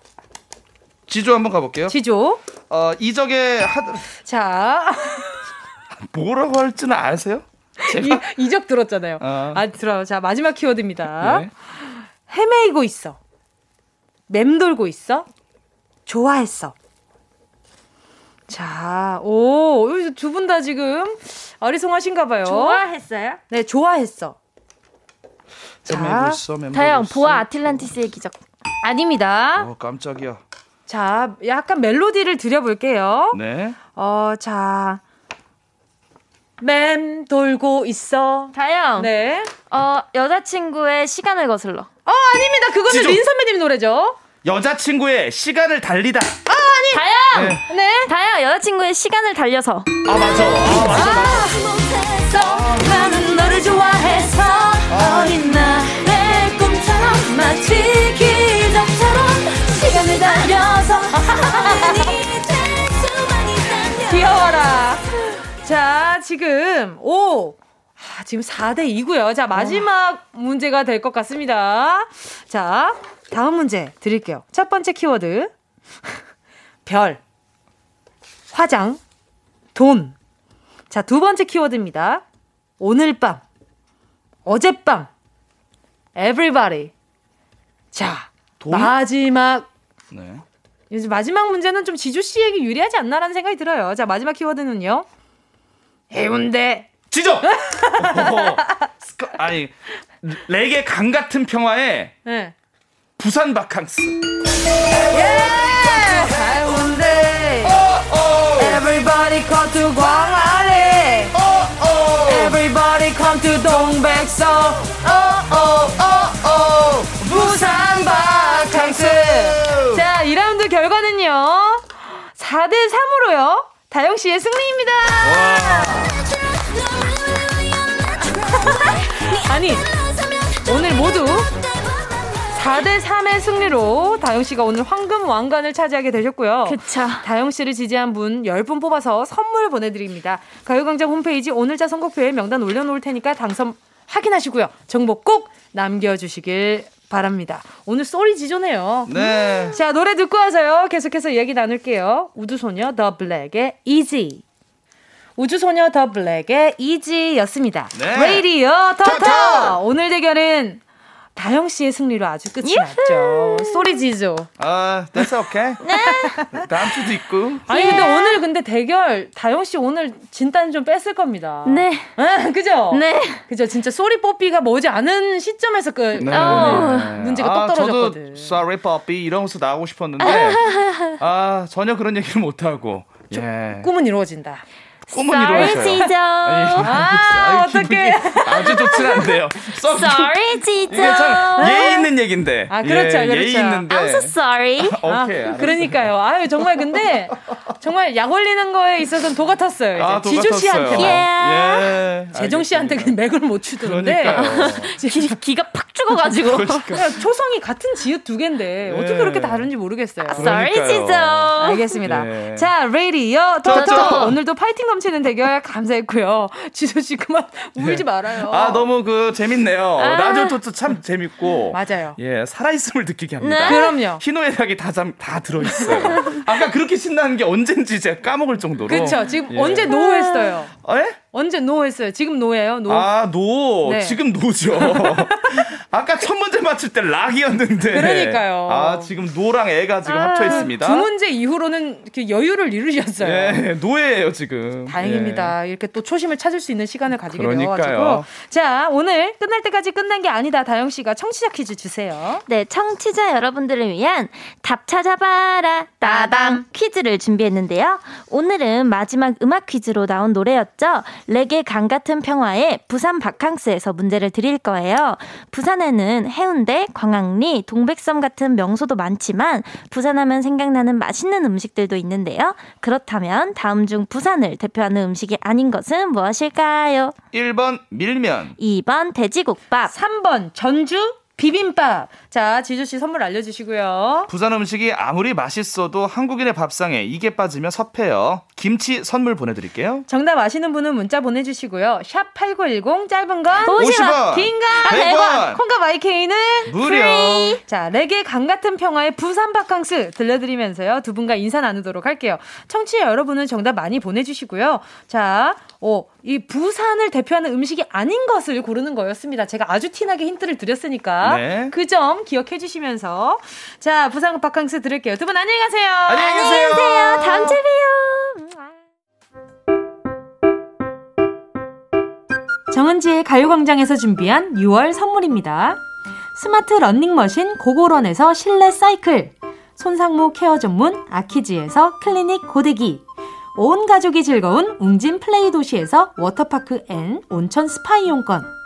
지조 한번 가볼게요. 지조. 어, 이적의 하... 자. 뭐라고 할지는 아세요? 제가? 이, 적 들었잖아요. 어. 아, 들어요. 자, 마지막 키워드입니다. 네. 헤매이고 있어. 맴돌고 있어. 좋아했어. 자, 오, 두 분 다 지금 어리송하신가 봐요. 좋아했어요? 네, 좋아했어. 자, 다영 보아 아틀란티스의 기적. 아닙니다. 어, 깜짝이야. 자, 약간 멜로디를 드려볼게요. 네. 어, 자. 맴 돌고 있어. 다영. 네. 어, 여자친구의 시간을 거슬러. 어, 아닙니다. 그거는 지조. 린 선배님 노래죠. 여자친구의 시간을 달리다. 아, 아니. 다영. 네. 네. 다영 여자친구의 시간을 달려서. 아, 맞아. 아, 맞아. 맞아. 지금, 오! 아, 지금 4대 2고요. 자, 마지막 와. 문제가 될 것 같습니다. 자, 다음 문제 드릴게요. 첫 번째 키워드. 별, 화장, 돈. 자, 두 번째 키워드입니다. 오늘 밤, 어젯밤, everybody. 자, 돈? 마지막. 네. 이제 마지막 문제는 좀 지주 씨에게 유리하지 않나라는 생각이 들어요. 자, 마지막 키워드는요. 해운대. 지조! 어, 아니, 레게 강 같은 평화에 네. 부산 바캉스. 예! 해운대. 어, 어. Everybody come to 광안리. Everybody come to 동백섬. 어, 어. 부산 바캉스. 자, 2라운드 결과는요. 4대 3으로요. 다영 씨의 승리입니다. 아니, 오늘 모두 4대 3의 승리로 다영 씨가 오늘 황금 왕관을 차지하게 되셨고요. 그쵸. 다영 씨를 지지한 분 10분 뽑아서 선물 보내 드립니다. 가요 광장 홈페이지 오늘자 선곡표에 명단 올려 놓을 테니까 당선 확인하시고요. 정보 꼭 남겨 주시길 바랍니다. 오늘 sorry 지조네요. 네. 자, 노래 듣고 와서요. 계속해서 얘기 나눌게요. 우주소녀 더 블랙의 Easy. 우주소녀 더 블랙의 Easy였습니다. 네. 레이디어 터터! 오늘 대결은 다영 씨의 승리로 아주 끝이 예후. 났죠. sorry 지조. 아, 됐어, 오케이. 네. 다음 주도 있고. 아니, 근데 예. 오늘 근데 대결, 다영 씨 오늘 진단 좀 뺐을 겁니다. 네. 네 그죠? 네. 그죠? 진짜 sorry 뽀삐가 머지 않은 시점에서 그 네. 어, 문제가 아, 똑 떨어졌거든. 저도 sorry 뽀삐 이러면서 나오고 싶었는데, 아, 전혀 그런 얘기를 못 하고. 예. 꿈은 이루어진다. 꿈은 이루어져요. 아, 어떡해. 아주 좋진 않네요. sorry, 지조. 이게 참 예의 있는 얘긴데. 아, 그렇죠, 예, 그렇죠. 예의 있는데. I'm so sorry. 아, 오케이. 아, 그러니까요. 아유, 정말 근데 정말 약 올리는 거에 있어서는 도가 텄어요. 이제. 아, 지조 씨한테. Yeah. 예. 재정 씨한테 그 맥을 못 추던데. 기가 팍 죽어 가지고. 그러니까 초성이 같은 지읒 두 개인데 어떻게 네. 그렇게 다른지 모르겠어요. 아, sorry, 지조. 알겠습니다. 네. 자, 레이디어 터터. 오늘도 파이팅 넘치는 대결 감사했고요. 지조 씨 그만 울지 네. 말아요. 아 너무 그 재밌네요. 아. 라디오 토토 참 재밌고 맞아요. 예 살아있음을 느끼게 합니다. 네. 그럼요. 희노애락이 다, 다 들어있어요. 아까 그렇게 신나는 게 언젠지 제가 까먹을 정도로. 그렇죠. 지금 예. 언제 노 했어요? 예? 언제 노 했어요? 지금 노예요? 노. 아, 노. 네. 지금 노죠. 아까 첫 문제 맞출 때 락이었는데. 그러니까요. 아, 지금 노랑 애가 지금 아, 합쳐 있습니다. 두 문제 이후로는 이렇게 여유를 잃으셨어요. 네, 노예예요, 지금. 다행입니다. 네. 이렇게 또 초심을 찾을 수 있는 시간을 가지게 되어가지고. 자, 오늘 끝날 때까지 끝난 게 아니다. 다영 씨가 청취자 퀴즈 주세요. 네, 청취자 여러분들을 위한 답 찾아봐라 따당 퀴즈를 준비했는데요. 오늘은 마지막 음악 퀴즈로 나온 노래였죠. 레게 강 같은 평화의 부산 바캉스에서 문제를 드릴 거예요. 부산 에는 해운대, 광안리, 동백섬 같은 명소도 많지만 부산하면 생각나는 맛있는 음식들도 있는데요. 그렇다면 다음 중 부산을 대표하는 음식이 아닌 것은 무엇일까요? 1번 밀면 2번 돼지국밥 3번 전주 비빔밥. 자, 지주씨 선물 알려주시고요. 부산 음식이 아무리 맛있어도 한국인의 밥상에 이게 빠지면 섭해요. 김치 선물 보내드릴게요. 정답 아시는 분은 문자 보내주시고요. 샵 8910 짧은 건 50원, 긴건 100원, 콩과 마이케이는 무료. free. 자, 레게 강 같은 평화의 부산 바캉스 들려드리면서요. 두 분과 인사 나누도록 할게요. 청취자 여러분은 정답 많이 보내주시고요. 자, 어, 이 부산을 대표하는 음식이 아닌 것을 고르는 거였습니다. 제가 아주 티나게 힌트를 드렸으니까 네. 그점 기억해 주시면서 자 부산 바캉스 들을게요. 두 분 안녕히 가세요. 안녕히 계세요. 안녕히 계세요. 다음 주에 봬요. 정은지의 가요광장에서 준비한 6월 선물입니다. 스마트 러닝머신 고고런에서 실내 사이클, 손상모 케어 전문 아키즈에서 클리닉 고데기, 온 가족이 즐거운 웅진 플레이 도시에서 워터파크 and 온천 스파 이용권.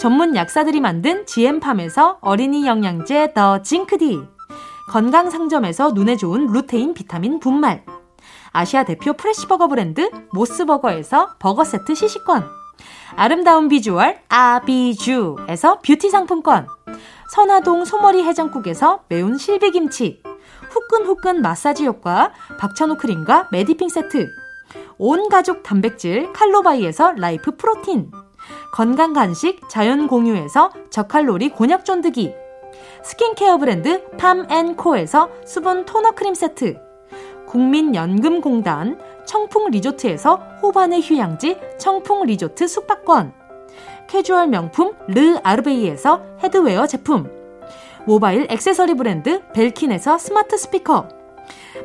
전문 약사들이 만든 GM팜에서 어린이 영양제 더 징크디. 건강 상점에서 눈에 좋은 루테인 비타민 분말. 아시아 대표 프레시버거 브랜드 모스버거에서 버거 세트 시식권. 아름다운 비주얼 아비주에서 뷰티 상품권. 선화동 소머리 해장국에서 매운 실비김치. 후끈후끈 마사지 효과 박찬호 크림과 메디핑 세트 온 가족 단백질 칼로바이에서 라이프 프로틴. 건강 간식 자연 공유에서 저칼로리 곤약 쫀득이. 스킨케어 브랜드 팜앤코에서 수분 토너 크림 세트. 국민연금공단 청풍 리조트에서 호반의 휴양지 청풍 리조트 숙박권. 캐주얼 명품 르 아르베이에서 headwear 제품. 모바일 액세서리 브랜드 벨킨에서 스마트 스피커.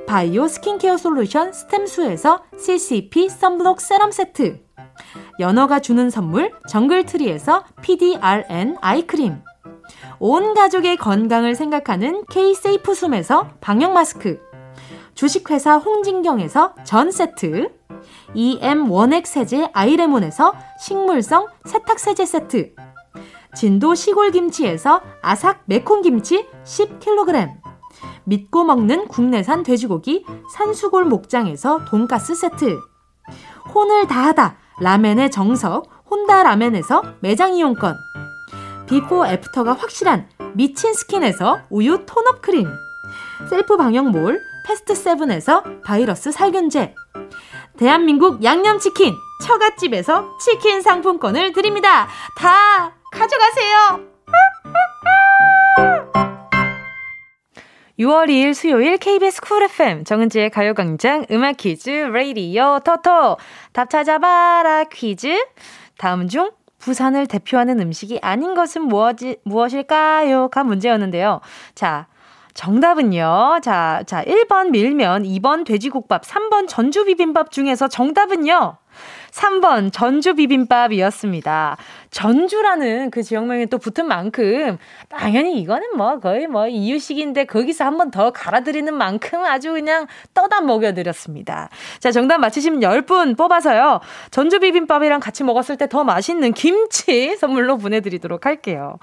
바이오 스킨케어 솔루션 스템수에서 CCP 썬블록 세럼 세트. 연어가 주는 선물 정글트리에서 PDRN 아이크림. 온 가족의 건강을 생각하는 K-세이프 숨에서 방역 마스크. 주식회사 홍진경에서 전 세트. EM 원액 세제 아이레몬에서 식물성 세탁 세제 세트. 진도 시골 김치에서 아삭 매콤 김치 10kg. 믿고 먹는 국내산 돼지고기 산수골 목장에서 돈가스 세트. 혼을 다하다 라멘의 정석 혼다 라멘에서 매장 이용권. 비포 애프터가 확실한 미친 스킨에서 우유 tone up 크림. 셀프 방역몰 패스트 세븐에서 바이러스 살균제. 대한민국 양념치킨 처갓집에서 치킨 상품권을 드립니다. 다 가져가세요. 6월 2일 수요일 KBS 쿨 FM 정은지의 가요광장 음악 퀴즈 레이디오 토토 답 찾아봐라 퀴즈 다음 중 부산을 대표하는 음식이 아닌 것은 무엇이, 무엇일까요? 가 문제였는데요. 자, 정답은요. 자, 자, 1번 밀면, 2번 돼지국밥, 3번 전주 비빔밥 중에서 정답은요. 3번 전주 비빔밥이었습니다. 전주라는 그 지역명이 또 붙은 만큼 당연히 이거는 뭐 거의 뭐 이유식인데 거기서 한 번 더 갈아드리는 만큼 아주 그냥 떠다 먹여드렸습니다. 자, 정답 맞히시면 10분 뽑아서요. 전주 비빔밥이랑 같이 먹었을 때 더 맛있는 김치 선물로 보내드리도록 할게요.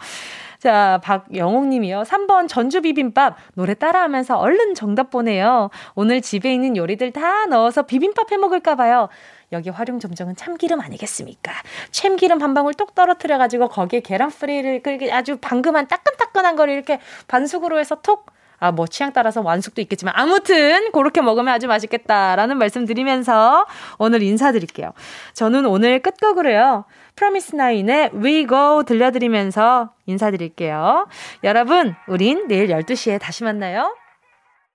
자, 박영옥 님이요. 3번 전주 비빔밥 노래 따라하면서 얼른 정답 보내요. 오늘 집에 있는 요리들 다 넣어서 비빔밥 해 먹을까 봐요. 여기 활용 점정은 참기름 아니겠습니까? 참기름 한 방울 똑 떨어뜨려 가지고 거기에 계란 프리를 아주 방금한 따끈따끈한 걸 이렇게 반숙으로 해서 톡 아, 뭐 취향 따라서 완숙도 있겠지만 아무튼 그렇게 먹으면 아주 맛있겠다라는 말씀 드리면서 오늘 인사드릴게요. 저는 오늘 끝곡으로요. 프로미스 나인의 We Go 들려드리면서 인사드릴게요. 여러분, 우린 내일 12시에 다시 만나요.